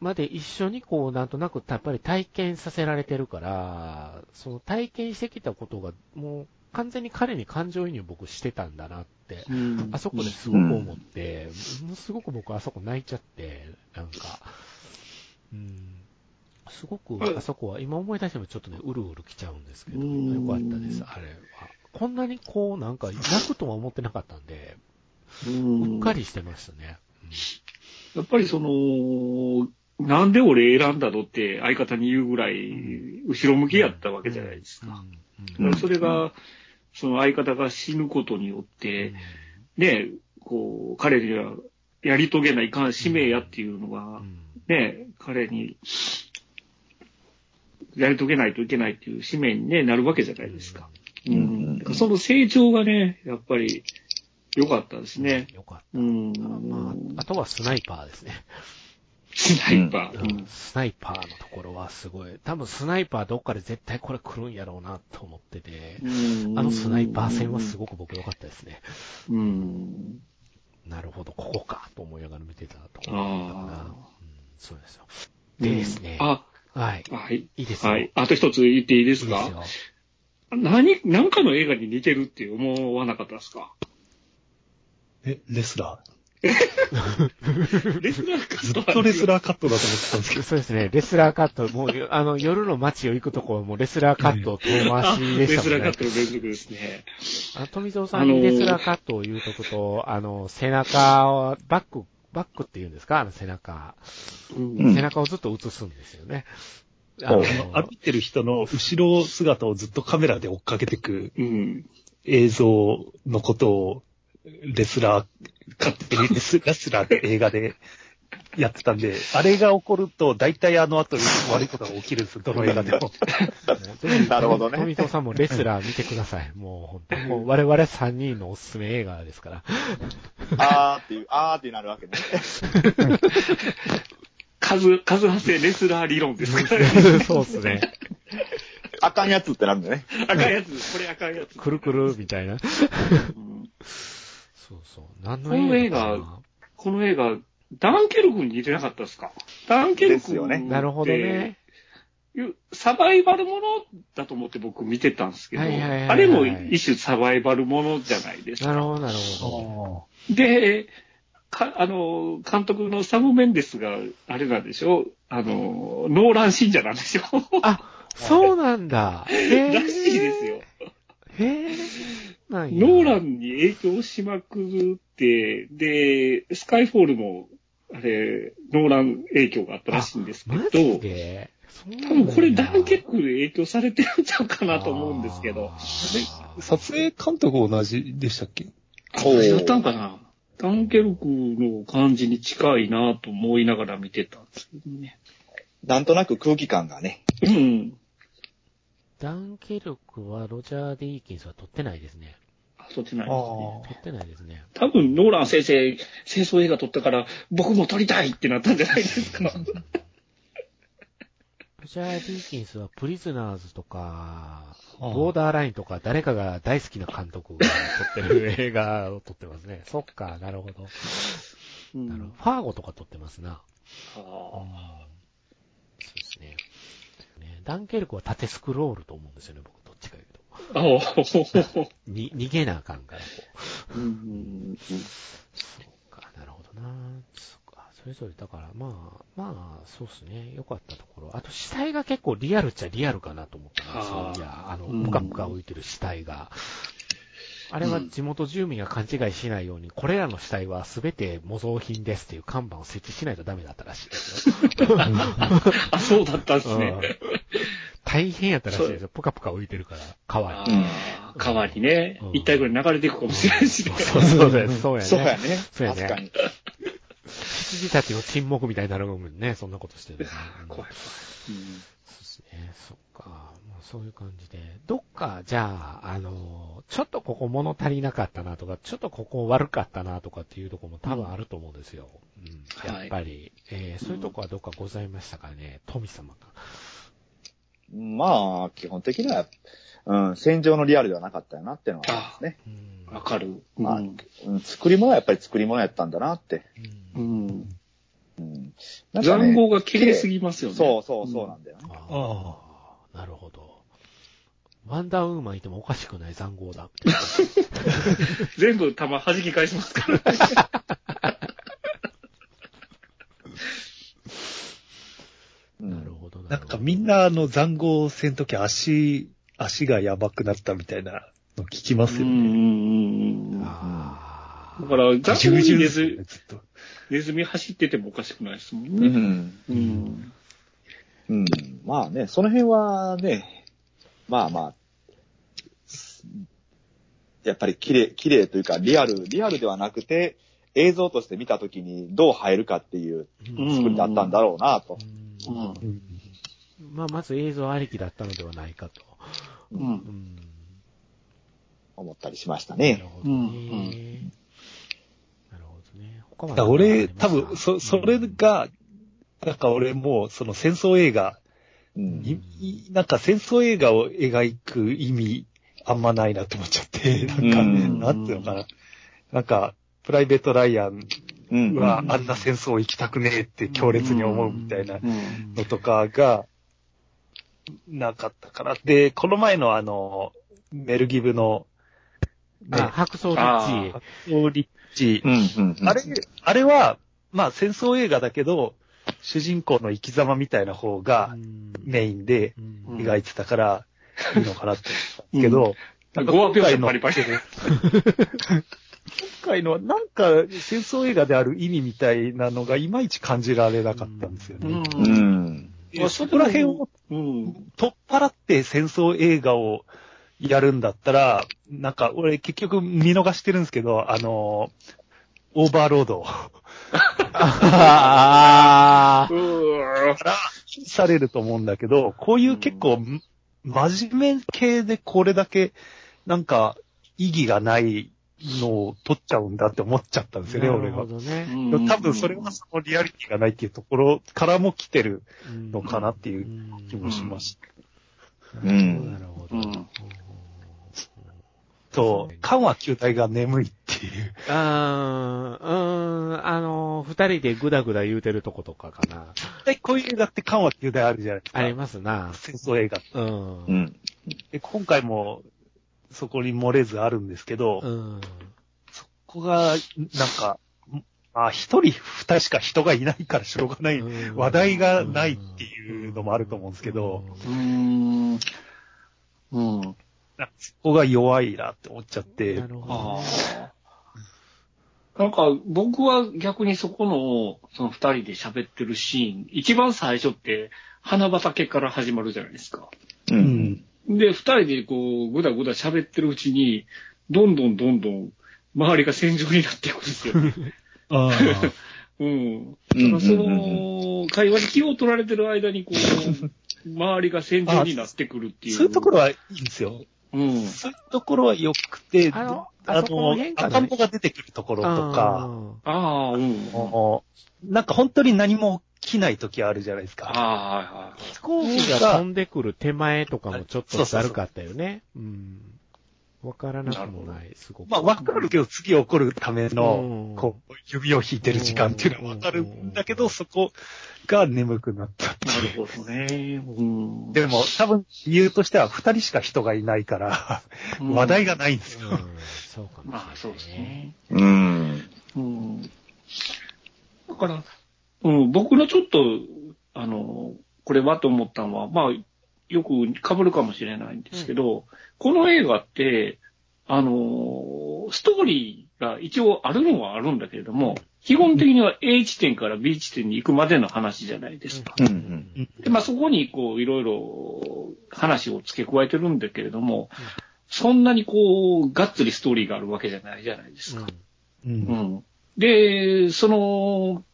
まで一緒にこうなんとなくやっぱり体験させられてるから、その体験してきたことがもう完全に彼に感情移入僕してたんだなってうん。あそこですごく思って、ものすごく僕あそこ泣いちゃって、なんか、うん、すごくあそこは、今思い出してもちょっとね、うるうる来ちゃうんですけど、うん。よかったです、あれは。こんなにこう、なんか、泣くとは思ってなかったんで、うん。うっかりしてましたね。やっぱりその、なんで俺選んだのって相方に言うぐらい、後ろ向きやったわけじゃないですか。うんだからそれが、その相方が死ぬことによって、ね、こう、彼にはやり遂げないかん使命やっていうのうが、んね、彼に、やり遂げないといけないっていう使命に、ね、なるわけじゃないですか。ううんその成長がね、やっぱり良かったですね。よかっうん。た。まあ、あとはスナイパーですね。スナイパー。うんスナイパーのところはすごい。多分スナイパーどっかで絶対これ来るんやろうなと思ってて、うんあのスナイパー戦はすごく僕良かったですね。うん。なるほど、ここかと思いながら見てたところだったかな。あうん、そうですよ。でですね。あ、はい。はい。いいですよ。はい。あと一つ言っていいですか？いいですよ。何、なんかの映画に似てるって思わなかったですか？え、レスラ レスラーーずっかとレスラーカットだと思ってたんですけど。そうですね。レスラーカット、もう、あの、夜の街を行くとこはもうレスラーカット遠回しでしたもんねレスラーカッ。トの連続ですね。あの、富蔵さんにレスラーカットを言うとくと、あの、背中を、バックバックっていうんですか？あの背中。うん背中をずっと映すんですよね。あの歩いてる人の後ろ姿をずっとカメラで追っかけてくうん。映像のことを、レスラー、勝手にレスラーって映画でやってたんで、あれが起こると、大体あの後悪いことが起きるんですよ、どの映画でも。なるほどね富藤さんもレスラー見てください。もう本当に。もう我々3人のおすすめ映画ですから。あーっていう、あーってなるわけね。数、数派生レスラー理論ですからね。そうっすね。あかんやつってなるんだよね。あかんやつ、これあかんやつ。くるくるみたいな。うんそうそう。何の映画かな？このこの映画、ダンケルクに似てなかったですか？ダンケルクですよねなるほどね。サバイバルものだと思って僕見てたんですけど、はいはいはいはいあれも一種サバイバルものじゃないですか。なるほど、なるほで、か、あの、監督のサム・メンデスが、あれなんでしょ？あの、ノーラン信者なんでしょ？ど。あ、そうなんだ。らしいですよ。へえ。ノーランに影響しまくって、で、スカイフォールも、あれ、ノーラン影響があったらしいんですけど、多分これダンケルクで影響されてるんちゃうかなと思うんですけど。撮影監督同じでしたっけ？おーやったんかな？ダンケルクの感じに近いなと思いながら見てたんですけどね。なんとなく空気感がね。うん。ダンケルクはロジャー・ディーキンスは撮ってないですね。あ、そっちないですね。撮ってないですね。多分、ノーラン先生、清掃映画撮ったから、僕も撮りたいってなったんじゃないですか。ロジャー・ディーキンスはプリズナーズとか、ボーダーラインとか誰かが大好きな監督が撮ってる映画を撮ってますね。そっか、なるほど。うんなるほどファーゴとか撮ってますな。あそうですね。ねダンケルクは縦スクロールと思うんですよね、僕どっちか言うと。あ。ああ。に、逃げなあかんから、こう。うんうんそうか、なるほどな。そうか、それぞれだから、まあ、まあ、そうですね。良かったところ。あと、死体が結構リアルっちゃリアルかなと思ったんですよ。はあいや、あの、うんぷかぷか浮いてる死体が。あれは地元住民が勘違いしないように、これらの死体は全て模造品ですっていう看板を設置しないとダメだったらしいですよ。あ、そうだったんですうんね。大変やったらしいですよ。ぷかぷか浮いてるから、川に。川にねうん、一体ぐらい流れていくかもしれないしね。そうそうだよそうやね。そうやね。そうやね確かに。羊たちの沈黙みたいになるもんね、そんなことしてる、怖い怖い。そうですね。そっか。まあそういう感じで。どっか、じゃあ、あの、ちょっとここ物足りなかったなとか、ちょっとここ悪かったなとかっていうところも多分あると思うんですよ。うん。はいやっぱり。えーそういうとこはどっかございましたかね。富様が。まあ、基本的には、うん、戦場のリアルではなかったよなっていうのはありますね。うん。わかる。まあうんうん、作り物はやっぱり作り物やったんだなって。う。うんん。うん。なんかね残酷が綺麗すぎますよね。そうそうそうなんだよね。ああ。なるほど。ワンダーウーマンいてもおかしくない残酷だ。全部弾弾き返しますから ね。うんなんかみんなあの残壕戦の時足、足がやばくなったみたいなの聞きますよね。うんああ。から、残酷にネズ。ネズミ走っててもおかしくないですもんうね。ん。うん。うん。まあね、その辺はね、まあまあ、やっぱり綺麗、綺麗というか、リアル、リアルではなくて、映像として見たときにどう映えるかっていううん作りだったんだろうなと。うんうんうんまあ、まず映像ありきだったのではないかと。う。うんん。思ったりしましたなるね。ほどね。うんなるほどね。他俺、多分、そ、それ、が、なんか俺もう、その戦争映画、うん。いいなんか戦争映画を描く意味、あんまないなと思っちゃって、なんか、うんなんていうのかな。なんか、プライベート・ライアンうん。はあんな戦争行きたくねえって強烈に思うみたいなうん。のとかが、なかったから。で、この前のあの、メルギブの、ねあ、、白装リッチ。オーリッチう、ん。うん。うんあれ、あれは、まあ戦争映画だけど、主人公の生き様みたいな方がうんメインでうんうん描いてたから、いいのかなって思ったんですけど、うんゴア描写パリパリ。今回のはなんか戦争映画である意味みたいなのがいまいち感じられなかったんですよね。う。ん。でそこら辺をうん。取っ払って戦争映画をやるんだったら、なんか俺結局見逃してるんですけど、あの、オーバーロード。あうー。からされると思うんだけど、こういう結構、真面目系でこれだけ、なんか、意義がないのを取っちゃうんだって思っちゃったんですよね、俺はなるほ。どね。うん多分それはそのリアリティがないっていうところからも来てるのかなっていう気もしました。うんなるほど。うんうんと、緩和球体が眠いっていう。うーん、うーん、あの、二人でぐだぐだ言うてるとことかかな。絶対こういう映画って緩和球体あるじゃないですか。ありますな。戦争映画。うん。う。ん。で今回もそこに漏れずあるんですけど、うん。そこが、なんか、あ、一人二人しか人がいないからしょうがない、うん話題がないっていうのもあると思うんですけど、うーん。うん。そこが弱いなって思っちゃってな、るほどあね。あ。なんか、僕は逆にそこの、その二人で喋ってるシーン、一番最初って、花畑から始まるじゃないですか。う。うんん。で、二人でこう、ぐだぐだ喋ってるうちに、どんどんどんどん、周りが戦場になっていくんですよね。あ うん。うんだからその、会話に気を取られてる間に、こう、周りが戦場になってくるっていう。そういうところはいいんですよ。うん。そういうところは良くて、あのあの赤ん坊が出てくるところとか、ああ、うん。なんか本当に何も起きない時あるじゃないですか。ああ、はいはい。飛行機が飛んでくる手前とかもちょっとだるかったよね。うん。わからなくもない、すごく。まあ、わかるけど、次起こるためうんの、こう、指を引いてる時間っていうのはわかるんだけど、そこが眠くなったってないう。るほどね。うん。でも、多分、理由としては、二人しか人がいないから、うん話題がないんですよ。うん、そうかもまあ、そうです。ね。うん。うん。だから、うん、僕のちょっと、あの、これはと思ったのは、まあ、よく被るかもしれないんですけど、この映画って、あの、ストーリーが一応あるのはあるんだけれども、基本的には A 地点から B 地点に行くまでの話じゃないですか。うんうん。で、まあそこにこういろいろ話を付け加えてるんだけれども、そんなにこう、がっつりストーリーがあるわけじゃないじゃないですか。う。うんん。で、その、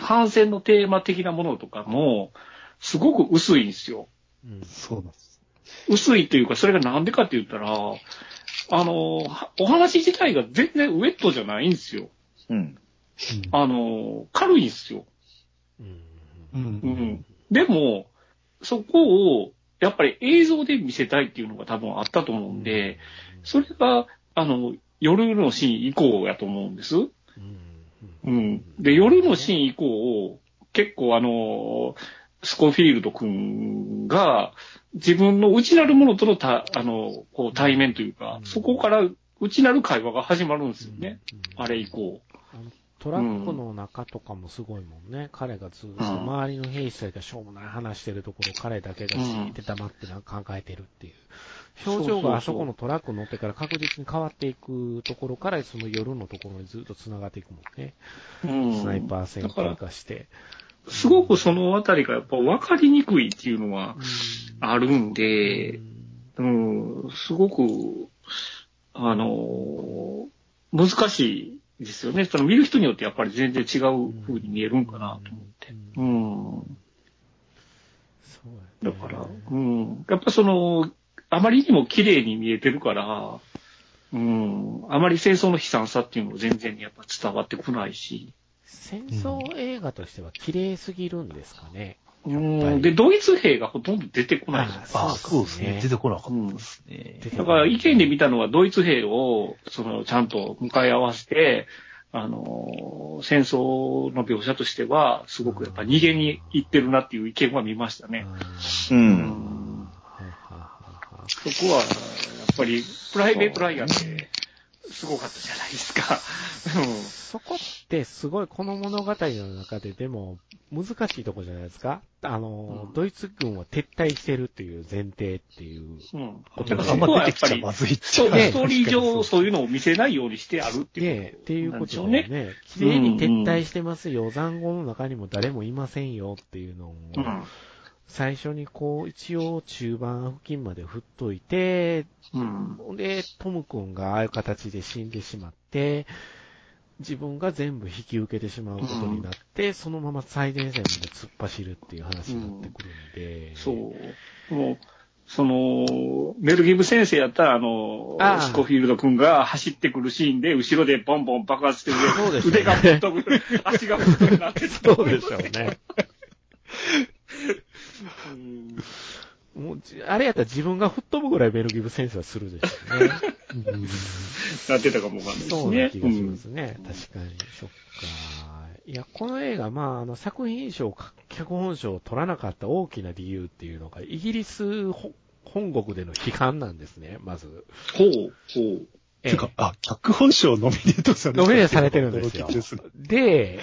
反戦のテーマ的なものとかも、すごく薄いんですよ。うん。うん。そうなんです。薄いというか、それがなんでかって言ったら、あの、はお話自体が全然ウェットじゃないんですよ。うん。あの、軽いんですよ。うん。う。うんん。でも、そこを、やっぱり映像で見せたいっていうのが多分あったと思うんで、それが、あの、夜のシーン以降やと思うんです。うん。うん。で、夜のシーン以降、結構あの、スコフィールド君が、自分の内なるものとのた、あの、こう対面というかう、んそこから内なる会話が始まるんですよね。うんあれ以降。トラックの中とかもすごいもんね。彼がずっと周りの兵士たちがしょうもない話してるところ、彼だけがじーって黙ってなんか考えてるっていう。表情があそこのトラック乗ってから確実に変わっていくところから、その夜のところにずっと繋がっていくもんね。うん。スナイパー戦闘化して。すごくそのあたりがやっぱ分かりにくいっていうのはあるんで、うん、すごく、あの、難しいですよね。その見る人によってやっぱり全然違う風に見えるんかなと思って。うん。そうやねだから、うん。やっぱその、あまりにも綺麗に見えてるから、うん。あまり戦争の悲惨さっていうのも全然やっぱ伝わってこないし。戦争映画としては綺麗すぎるんですかね。うん。で、ドイツ兵がほとんど出てこないじゃん。あ、そうですね。出てこなかったですね。だから意見で見たのはドイツ兵を、その、ちゃんと向かい合わせて、あの、戦争の描写としては、すごくやっぱ逃げに行ってるなっていう意見は見ましたね。う。うんん。ははははそこは、やっぱり、プライベートライアンで、すごかったじゃないですか。そこってすごいこの物語の中ででも難しいとこじゃないですか？あの、うんドイツ軍は撤退してるっていう前提っていう。うん。うん。なんかあんま出てきちゃまずいっちそう、ゃねストーリー上そういうのを見せないようにしてあるっていうねっていうことでしょうでね、綺麗に撤退してますよ、残壕の中にも誰もいませんよっていうのを、うん。最初にこう、一応中盤付近まで振っといて、うん。で、トム君がああいう形で死んでしまって、自分が全部引き受けてしまうことになって、そのまま最前線まで突っ走るっていう話になってくるんで、そう。もう、その、メルギブ先生やったら、あのああ、スコフィールド君が走ってくるシーンで、後ろでボンボン爆発してそうでしょうね腕が吹っ飛ぶ、足が吹っ飛ぶなってたそうでしょうね。うんもうじ、あれやったら自分が吹っ飛ぶぐらいベルギブ先生はするでしょうね。なってたかもわかんないですね。そうな気がしますね。確かに。そっか。いや、この映画、まあ、あの、作品賞、脚本賞を取らなかった大きな理由っていうのが、イギリスほ本国での批判なんですね、まず。ほう、ほう。えてか、あ、脚本賞ノミネートされてノミネートされてるんですよで、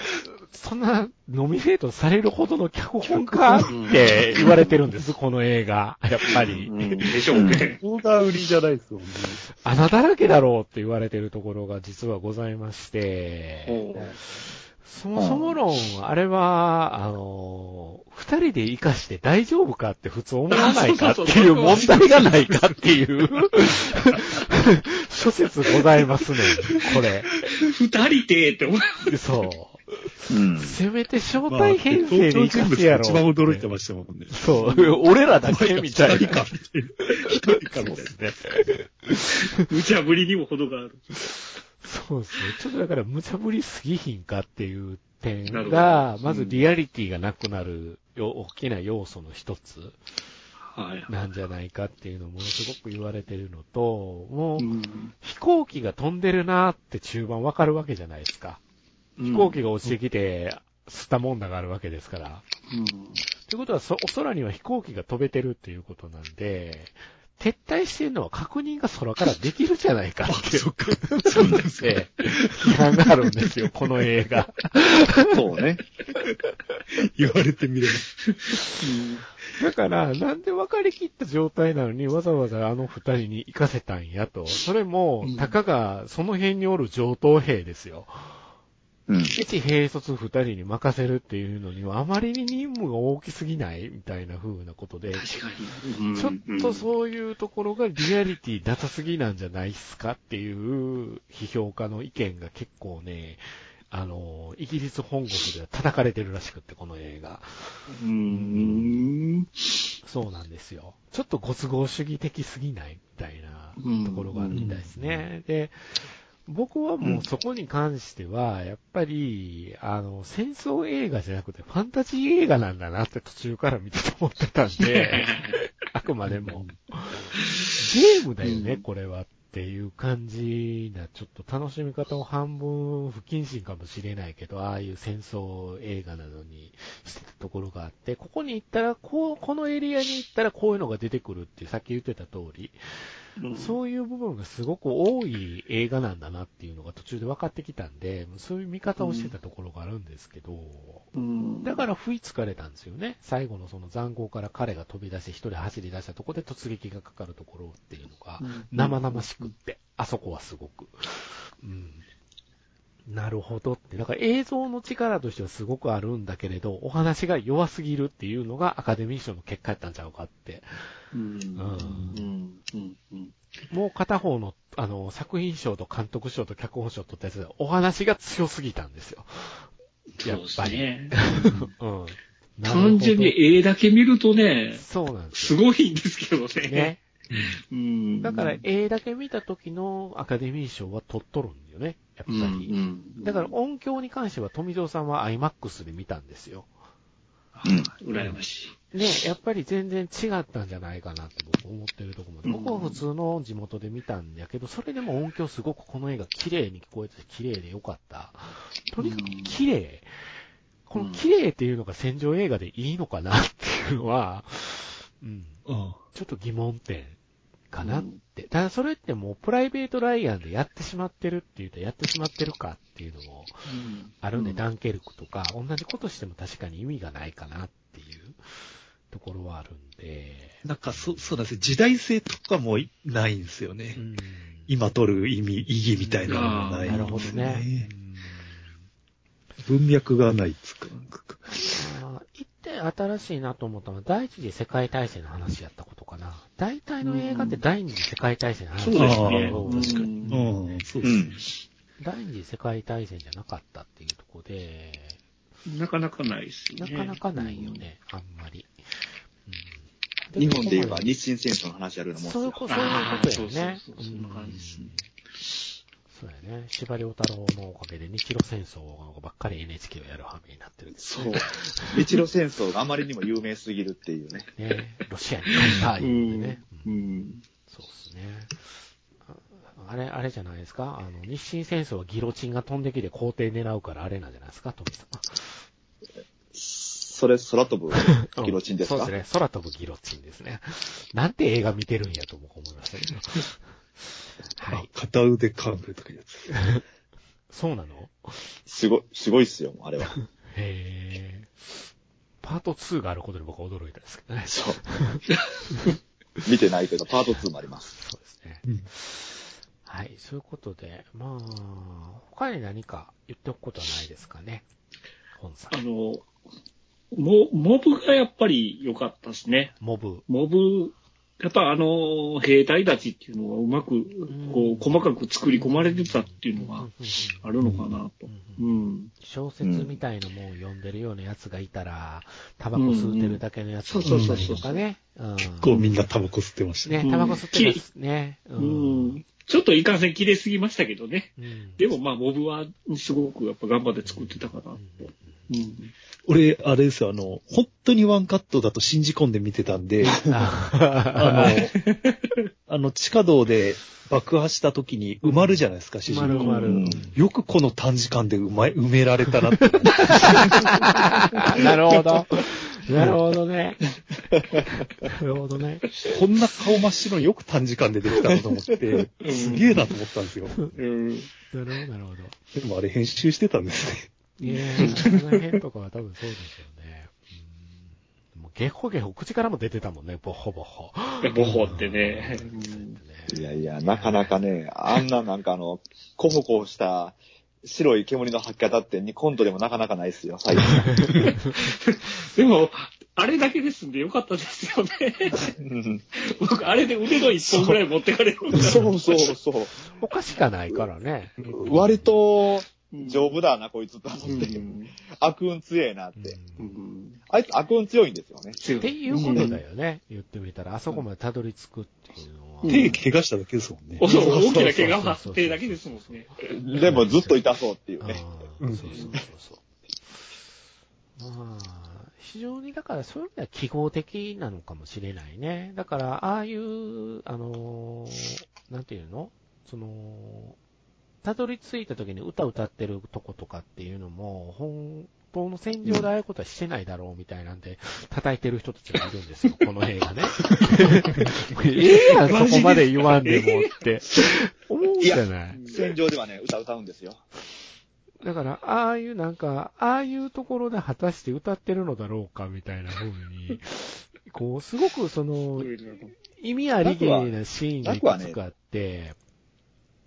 そんなノミネートされるほどの脚本家って言われてるんです、この映画。やっぱり。うんでしょうね。オーダー売りじゃないですもんね。穴だらけだろうって言われてるところが実はございまして、そもそも論、あれは、あの、二人で生かして大丈夫かって普通思わないかっていう問題がないかっていう、諸説ございますね、これ。二人でって思う。そう。うん。せめて招まあ待編成で生かすやろ。一番驚いてましたもんね。そう。俺らだけみたいな。二人か。一人か、みたいな。無茶ぶりにも程がある。そうですね。ちょっとだから無茶ぶりすぎひんかっていう点がまずリアリティがなくなるよ大きな要素の一つはい。なんじゃないかっていうのをものすごく言われてるのと、もううん飛行機が飛んでるなって中盤わかるわけじゃないですか。飛行機が落ちてきて、吸ったもんだがあるわけですから。うんということは、そ、お空には飛行機が飛べてるっていうことなんで、撤退してるのは確認が空からできるじゃないかっていう。そっか。そうですね。ええ批判があるんですよ、この映画。そうね。言われてみれば。だから、なんで分かりきった状態なのに、わざわざあの二人に行かせたんやと。それもうん、たかがその辺におる上等兵ですよ。うん。一兵卒二人に任せるっていうのには、あまりに任務が大きすぎないみたいな風なことで、確かに。ちょっとそういうところがリアリティなさすぎなんじゃないっすかっていう批評家の意見が結構ね、あの、イギリス本国では叩かれてるらしくって、この映画。うん。そうなんですよ。ちょっとご都合主義的すぎないみたいなところがあるみたいですね。で、僕はもうそこに関しては、やっぱり、あの、戦争映画じゃなくてファンタジー映画なんだなって途中から見てて思ってたんで、あくまでも。ゲームだよね、うん。これはっていう感じな、ちょっと楽しみ方を半分不謹慎かもしれないけど、ああいう戦争映画などにしてたところがあって、ここに行ったら、こう、このエリアに行ったらこういうのが出てくるって、さっき言ってた通り、そういう部分がすごく多い映画なんだなっていうのが途中で分かってきたんで、そういう見方をしてたところがあるんですけど、うんだから不意つかれたんですよね。最後のその残壕から彼が飛び出して一人走り出したところで突撃がかかるところっていうのが生々しくって、あそこはすごく。うん。なるほどって。だから映像の力としてはすごくあるんだけれど、お話が弱すぎるっていうのがアカデミー賞の結果やったんちゃうかって。もう片方の、あの、作品賞と監督賞と脚本賞取ったやつ、お話が強すぎたん。ですよ。やっぱり。ね。うん。単純に絵だけ見るとね、そうなん。ですすごいん。ですけどね。ね。うん。だから、絵だけ見た時のアカデミー賞は取っとるん。だよね。やっぱ、り。だから音響に関しては富蔵さん。は IMAX で見たん。ですよ。うん。羨ましい。ね、やっぱり全然違ったんじゃないかなって僕思ってるところで、僕は普通の地元で見たんやけど、それでも音響すごくこの映画綺麗に聞こえてて綺麗でよかった。とにかく綺麗。この綺麗っていうのが戦場映画でいいのかなっていうのは、うん、うん。ちょっと疑問点かなって。ただそれってもうプライベートライアンでやってしまってるって言うとやってしまってるかっていうのもあるんで、うんダンケルクとか、同じことしても確かに意味がないかなっていうところはあるんで。なんかそ、そうなんですよ。時代性とかもないんですよね。うん今取る意味、意義みたいなのもないんですよ、なるほどね。文脈がないっつうか。一点新しいなと思ったのは、第一次世界大戦の話やったことかな。大体の映画って第二次世界大戦の話そうですね。確かに。うん、そうですね。第二次世界大戦じゃなかったっていうところで、なかなかないですなね。かなかないよね、あんまり。うん日本で言えば日清戦争の話やるようなもんですよ。そういうこと、そういうことやよね。そうそうそうそんな感じですねそうやね。司馬遼太郎のおかげで日露戦争ばっかり NHK をやる羽目になってるけどそう。日露戦争があまりにも有名すぎるっていうね。ね。ロシアに勝ったう言うんでね。ん。うんうん。そうですね。ああれ、あれじゃないですか？あの、日清戦争はギロチンが飛んできて皇帝狙うからあれなんじゃないですか？富さん。それ、空飛ぶギロチンですか？そうですね。空飛ぶギロチンですね。なんて映画見てるんやと僕思いましたけど。はい。あ片腕カンブルとかいうやつ。そうなの？すごい、すごいっすよ、あれは。へー。パート2があることに僕は驚いたんですけどね。そう。見てないけど、パート2もあります。そうですね。うんはい。そういうことで、まあ、他に何か言っておくことはないですかね？本さん。あの、モモブがやっぱり良かったですね。モブ。モブ、やっぱあの、兵隊たちっていうのはうまく、こう、細かく作り込まれてたっていうのがあるのかなと。うん。小説みたいなもんを読んでるようなやつがいたら、タバコ吸ってるだけのやつとかね。うん結構みんなタバコ吸ってましたね。ね、タバコ吸ってますね。ううん。ちょっといかんせん切れすぎましたけどね。うんでもまあ、モブはすごくやっぱ頑張って作ってたかなと。うん。俺、あれですよ、あの、本当にワンカットだと信じ込んで見てたんで、ああの、あの、地下道で爆破した時に埋まるじゃないですか、主人公。埋まる埋まる。よくこの短時間で埋ま埋められたなって。なるほど。なるほどね。なるほどね。こんな顔真っ白によく短時間でできたなと思って、すげえなと思ったんですよ。うん。なるほど、なるほど。でもあれ編集してたんですね。いやー、その辺とかは多分そうですよね。うんもうゲホゲホ、口からも出てたもんね、ボッホボッホ。ボホってね。いやいや、なかなかね、あんななんかあの、コホコホした白い煙の吐き方ってコントでもなかなかないですよ、最近。でも、あれだけですんでよかったですよね。うん僕、あれで腕の一本ぐらい持ってかれるんだ。そうそうそう。おかしかないからね。割とうん丈夫だな、こいつと思って。うん悪運強えなっうんて。うんあいつ悪運強いんですよね。強っていうことだよね。言ってみたら、あそこまでたどり着くっていうのは。うん手怪我しただけですもんね。大きな怪我はあってだけですもんね。でもずっと痛そうっていうね。そうそうそうそう。まあ、非常にだからそういう意味では記号的なのかもしれないね。だから、ああいう、あのーなんていうの？その、たどり着いた時に歌歌ってるとことかっていうのも、本当の戦場でああいうことはしてないだろうみたいなんで、叩いてる人たちがいるんですよ、この映画ね。ええやん、そこまで言わんでもって、思うじゃない。戦場ではね、歌歌うんですよ。だから、ああいうなんか、ああいうところで果たして歌ってるのだろうかみたいな風に、こう、すごくその、意味ありげなシーンがいくつかあって、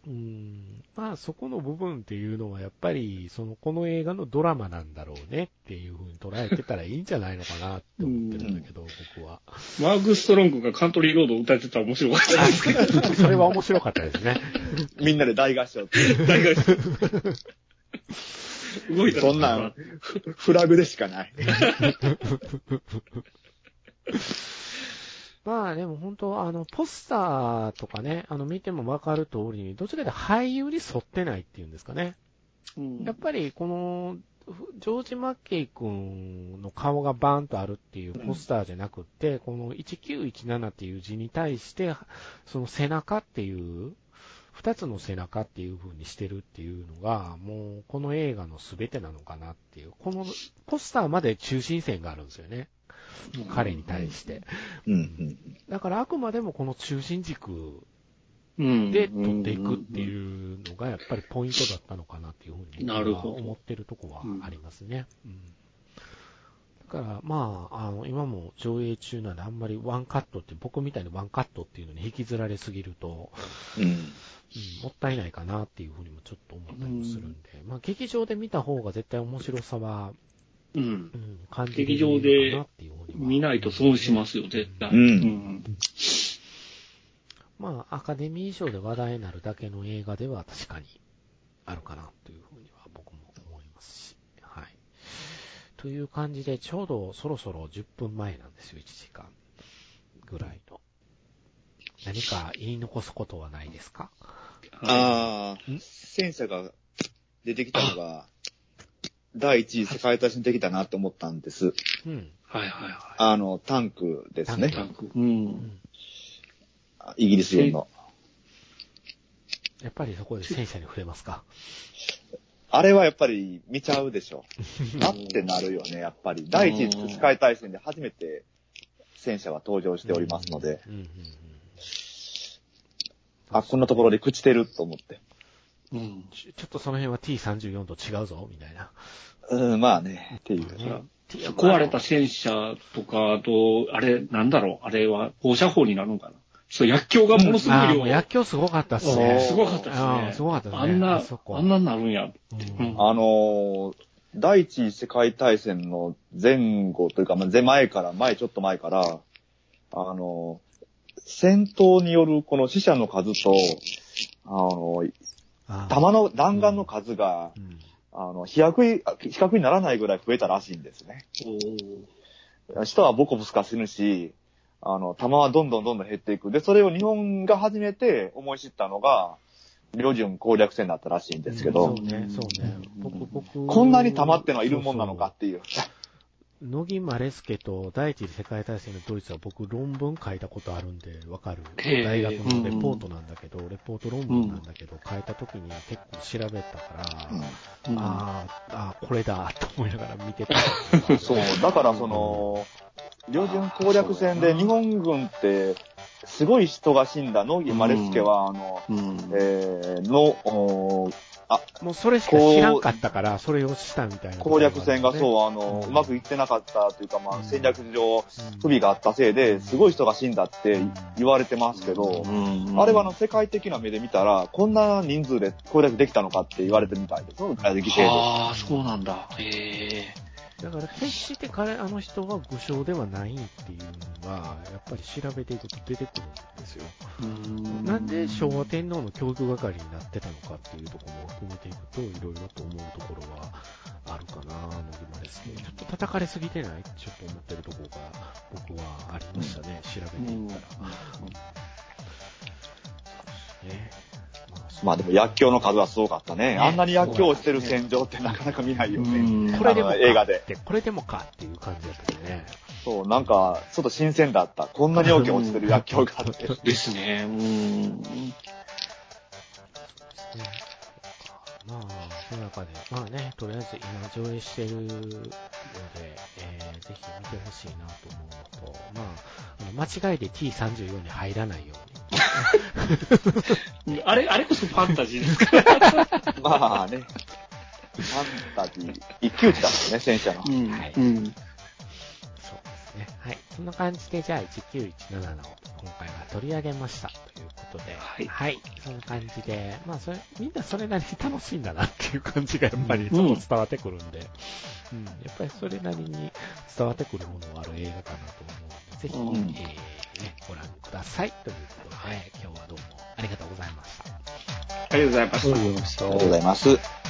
うん、まあそこの部分っていうのはやっぱり、その、この映画のドラマなんだろうねっていう風に捉えてたらいいんじゃないのかなって思ってるんだけど、僕は。マーク・ストロングがカントリーロードを歌ってたら面白かったですけど。それは面白かったですね。みんなで大合唱って。大概動いたらそんなフラグでしかない。まあでも本当、あの、ポスターとかね、あの、見てもわかる通りに、どちらかというと俳優に沿ってないっていうんですかね。うんやっぱりこの、ジョージ・マッケイ君の顔がバーンとあるっていうポスターじゃなくって、この1917っていう字に対して、その背中っていう、二つの背中っていう風にしてるっていうのが、もうこの映画の全てなのかなっていう、このポスターまで中心線があるんですよね。彼に対して。だからあくまでもこの中心軸うんで取っていくっていうのがやっぱりポイントだったのかなっていうふうになるほど思ってるとこはありますね。うんだから、まあ、あの、今も上映中なんであんまりワンカットって、僕みたいにワンカットっていうのに引きずられすぎると、うん。うんもったいないかなっていうふうにもちょっと思ったりもするんで、まあ、劇場で見た方が絶対面白さは、うんう。ん、劇場るでのかなっていうふうには見ないと損しますよ、絶対。うんまあ、アカデミー賞で話題になるだけの映画では確かにあるかなというふうには僕も思いますし。はい。という感じで、ちょうどそろそろ10分前なんですよ、1時間ぐらいの。何か言い残すことはないですか？ああん、戦車が出てきたのが、第一次世界大戦的だなって思ったんです。うん。はいはいはあの、タンクですねい。。タンク。うん。イギリス軍の。やっぱりそこで戦車に触れますかあれはやっぱり見ちゃうでしょ。なってなるよね、やっぱり。第一次世界大戦で初めて戦車は登場しておりますので。あ、こんなところで朽ちてると思って。うん。ちょっとその辺は T34 と違うぞ、みたいな。うん、まあね、っていう。ね壊れた戦車とか、あと、あれ、なんだろう、あれは放射砲になるのかな？そう、薬莢がものすごい量薬莢すごかったっすね。すごかったですね。すごかったですねあんな、そこあんなになるんや。うんうんあのー第一次世界大戦の前後というか、まあ、前前から、前ちょっと前から、あのー戦闘によるこの死者の数と、あの弾の、弾丸の数が、うんあの、比較に、比較にならないぐらい増えたらしいんですね。おー人はボコボコ死ぬし、あの、弾はどんどんどんどん減っていく。で、それを日本が初めて思い知ったのが、旅順攻略戦だったらしいんですけど、そうね、そうね。こんなに弾ってのはいるもんなのかっていう。乃木マレスケと第一次世界大戦のドイツは僕論文書いたことあるんでわかる？大学のレポートなんだけど、レポート論文なんだけど、書いた時に結構調べたから、うん。あーあー、これだと思いながら見てた。そう、だからその、旅順攻略戦で日本軍って、すごい人が死んだ乃木マレスケは、あの、うん。えー、の、おーもうそれしか知らんかったから、それをしたみたいな、攻略戦がそう、あの、うん。うまくいってなかったというか、まあ、うん。戦略上うん不備があったせいで、すごい人が死んだって言われてますけど、あれはあの、世界的な目で見たら、こんな人数で攻略できたのかって言われてみたいです。ああ、そうなんだ。へえ。だから決して彼、あの人は武将ではないっていうのが、やっぱり調べていくと出てくるんですよ。なんで昭和天皇の教育係になってたのかっていうところも含めていくと、いろいろと思うところはあるかな、野島ですね。ちょっと叩かれすぎてない？ちょっと思ってるところが僕はありましたね、調べていったら。ねまあでも薬莢の数はすごかったね。ねあんなに薬莢をしてる戦場ってなかなか見ないよね。これでも映画でっ。て、これでもかっていう感じだったよね。そう、なんか、ちょっと新鮮だった。こんなに大きい落ちてる薬莢があって。ですね。うん。まあ、その中で、まあね、とりあえず今上映してるので、えー、ぜひ見てほしいなと思うのと、まあ、あの間違いで T34 に入らないよ あれ、あれこそファンタジーですか？まあね。ファンタジー。一騎打ちだもんね、戦車の。うんはいうん。ですね。はい。そんな感じで、じゃあ1917の今回は取り上げました。ということで、はい。そんな感じで、まあそれ、みんなそれなりに楽しいんだなっていう感じがやっぱりうん。ちょっと伝わってくるんで、うん、やっぱりそれなりに伝わってくるものがある映画かなと思うので、ぜひ、うん。えーね、ご覧ください。ということで、今日はどうもありがとうございました。ありがとうございました。ありがとうございました。ありがとうございます。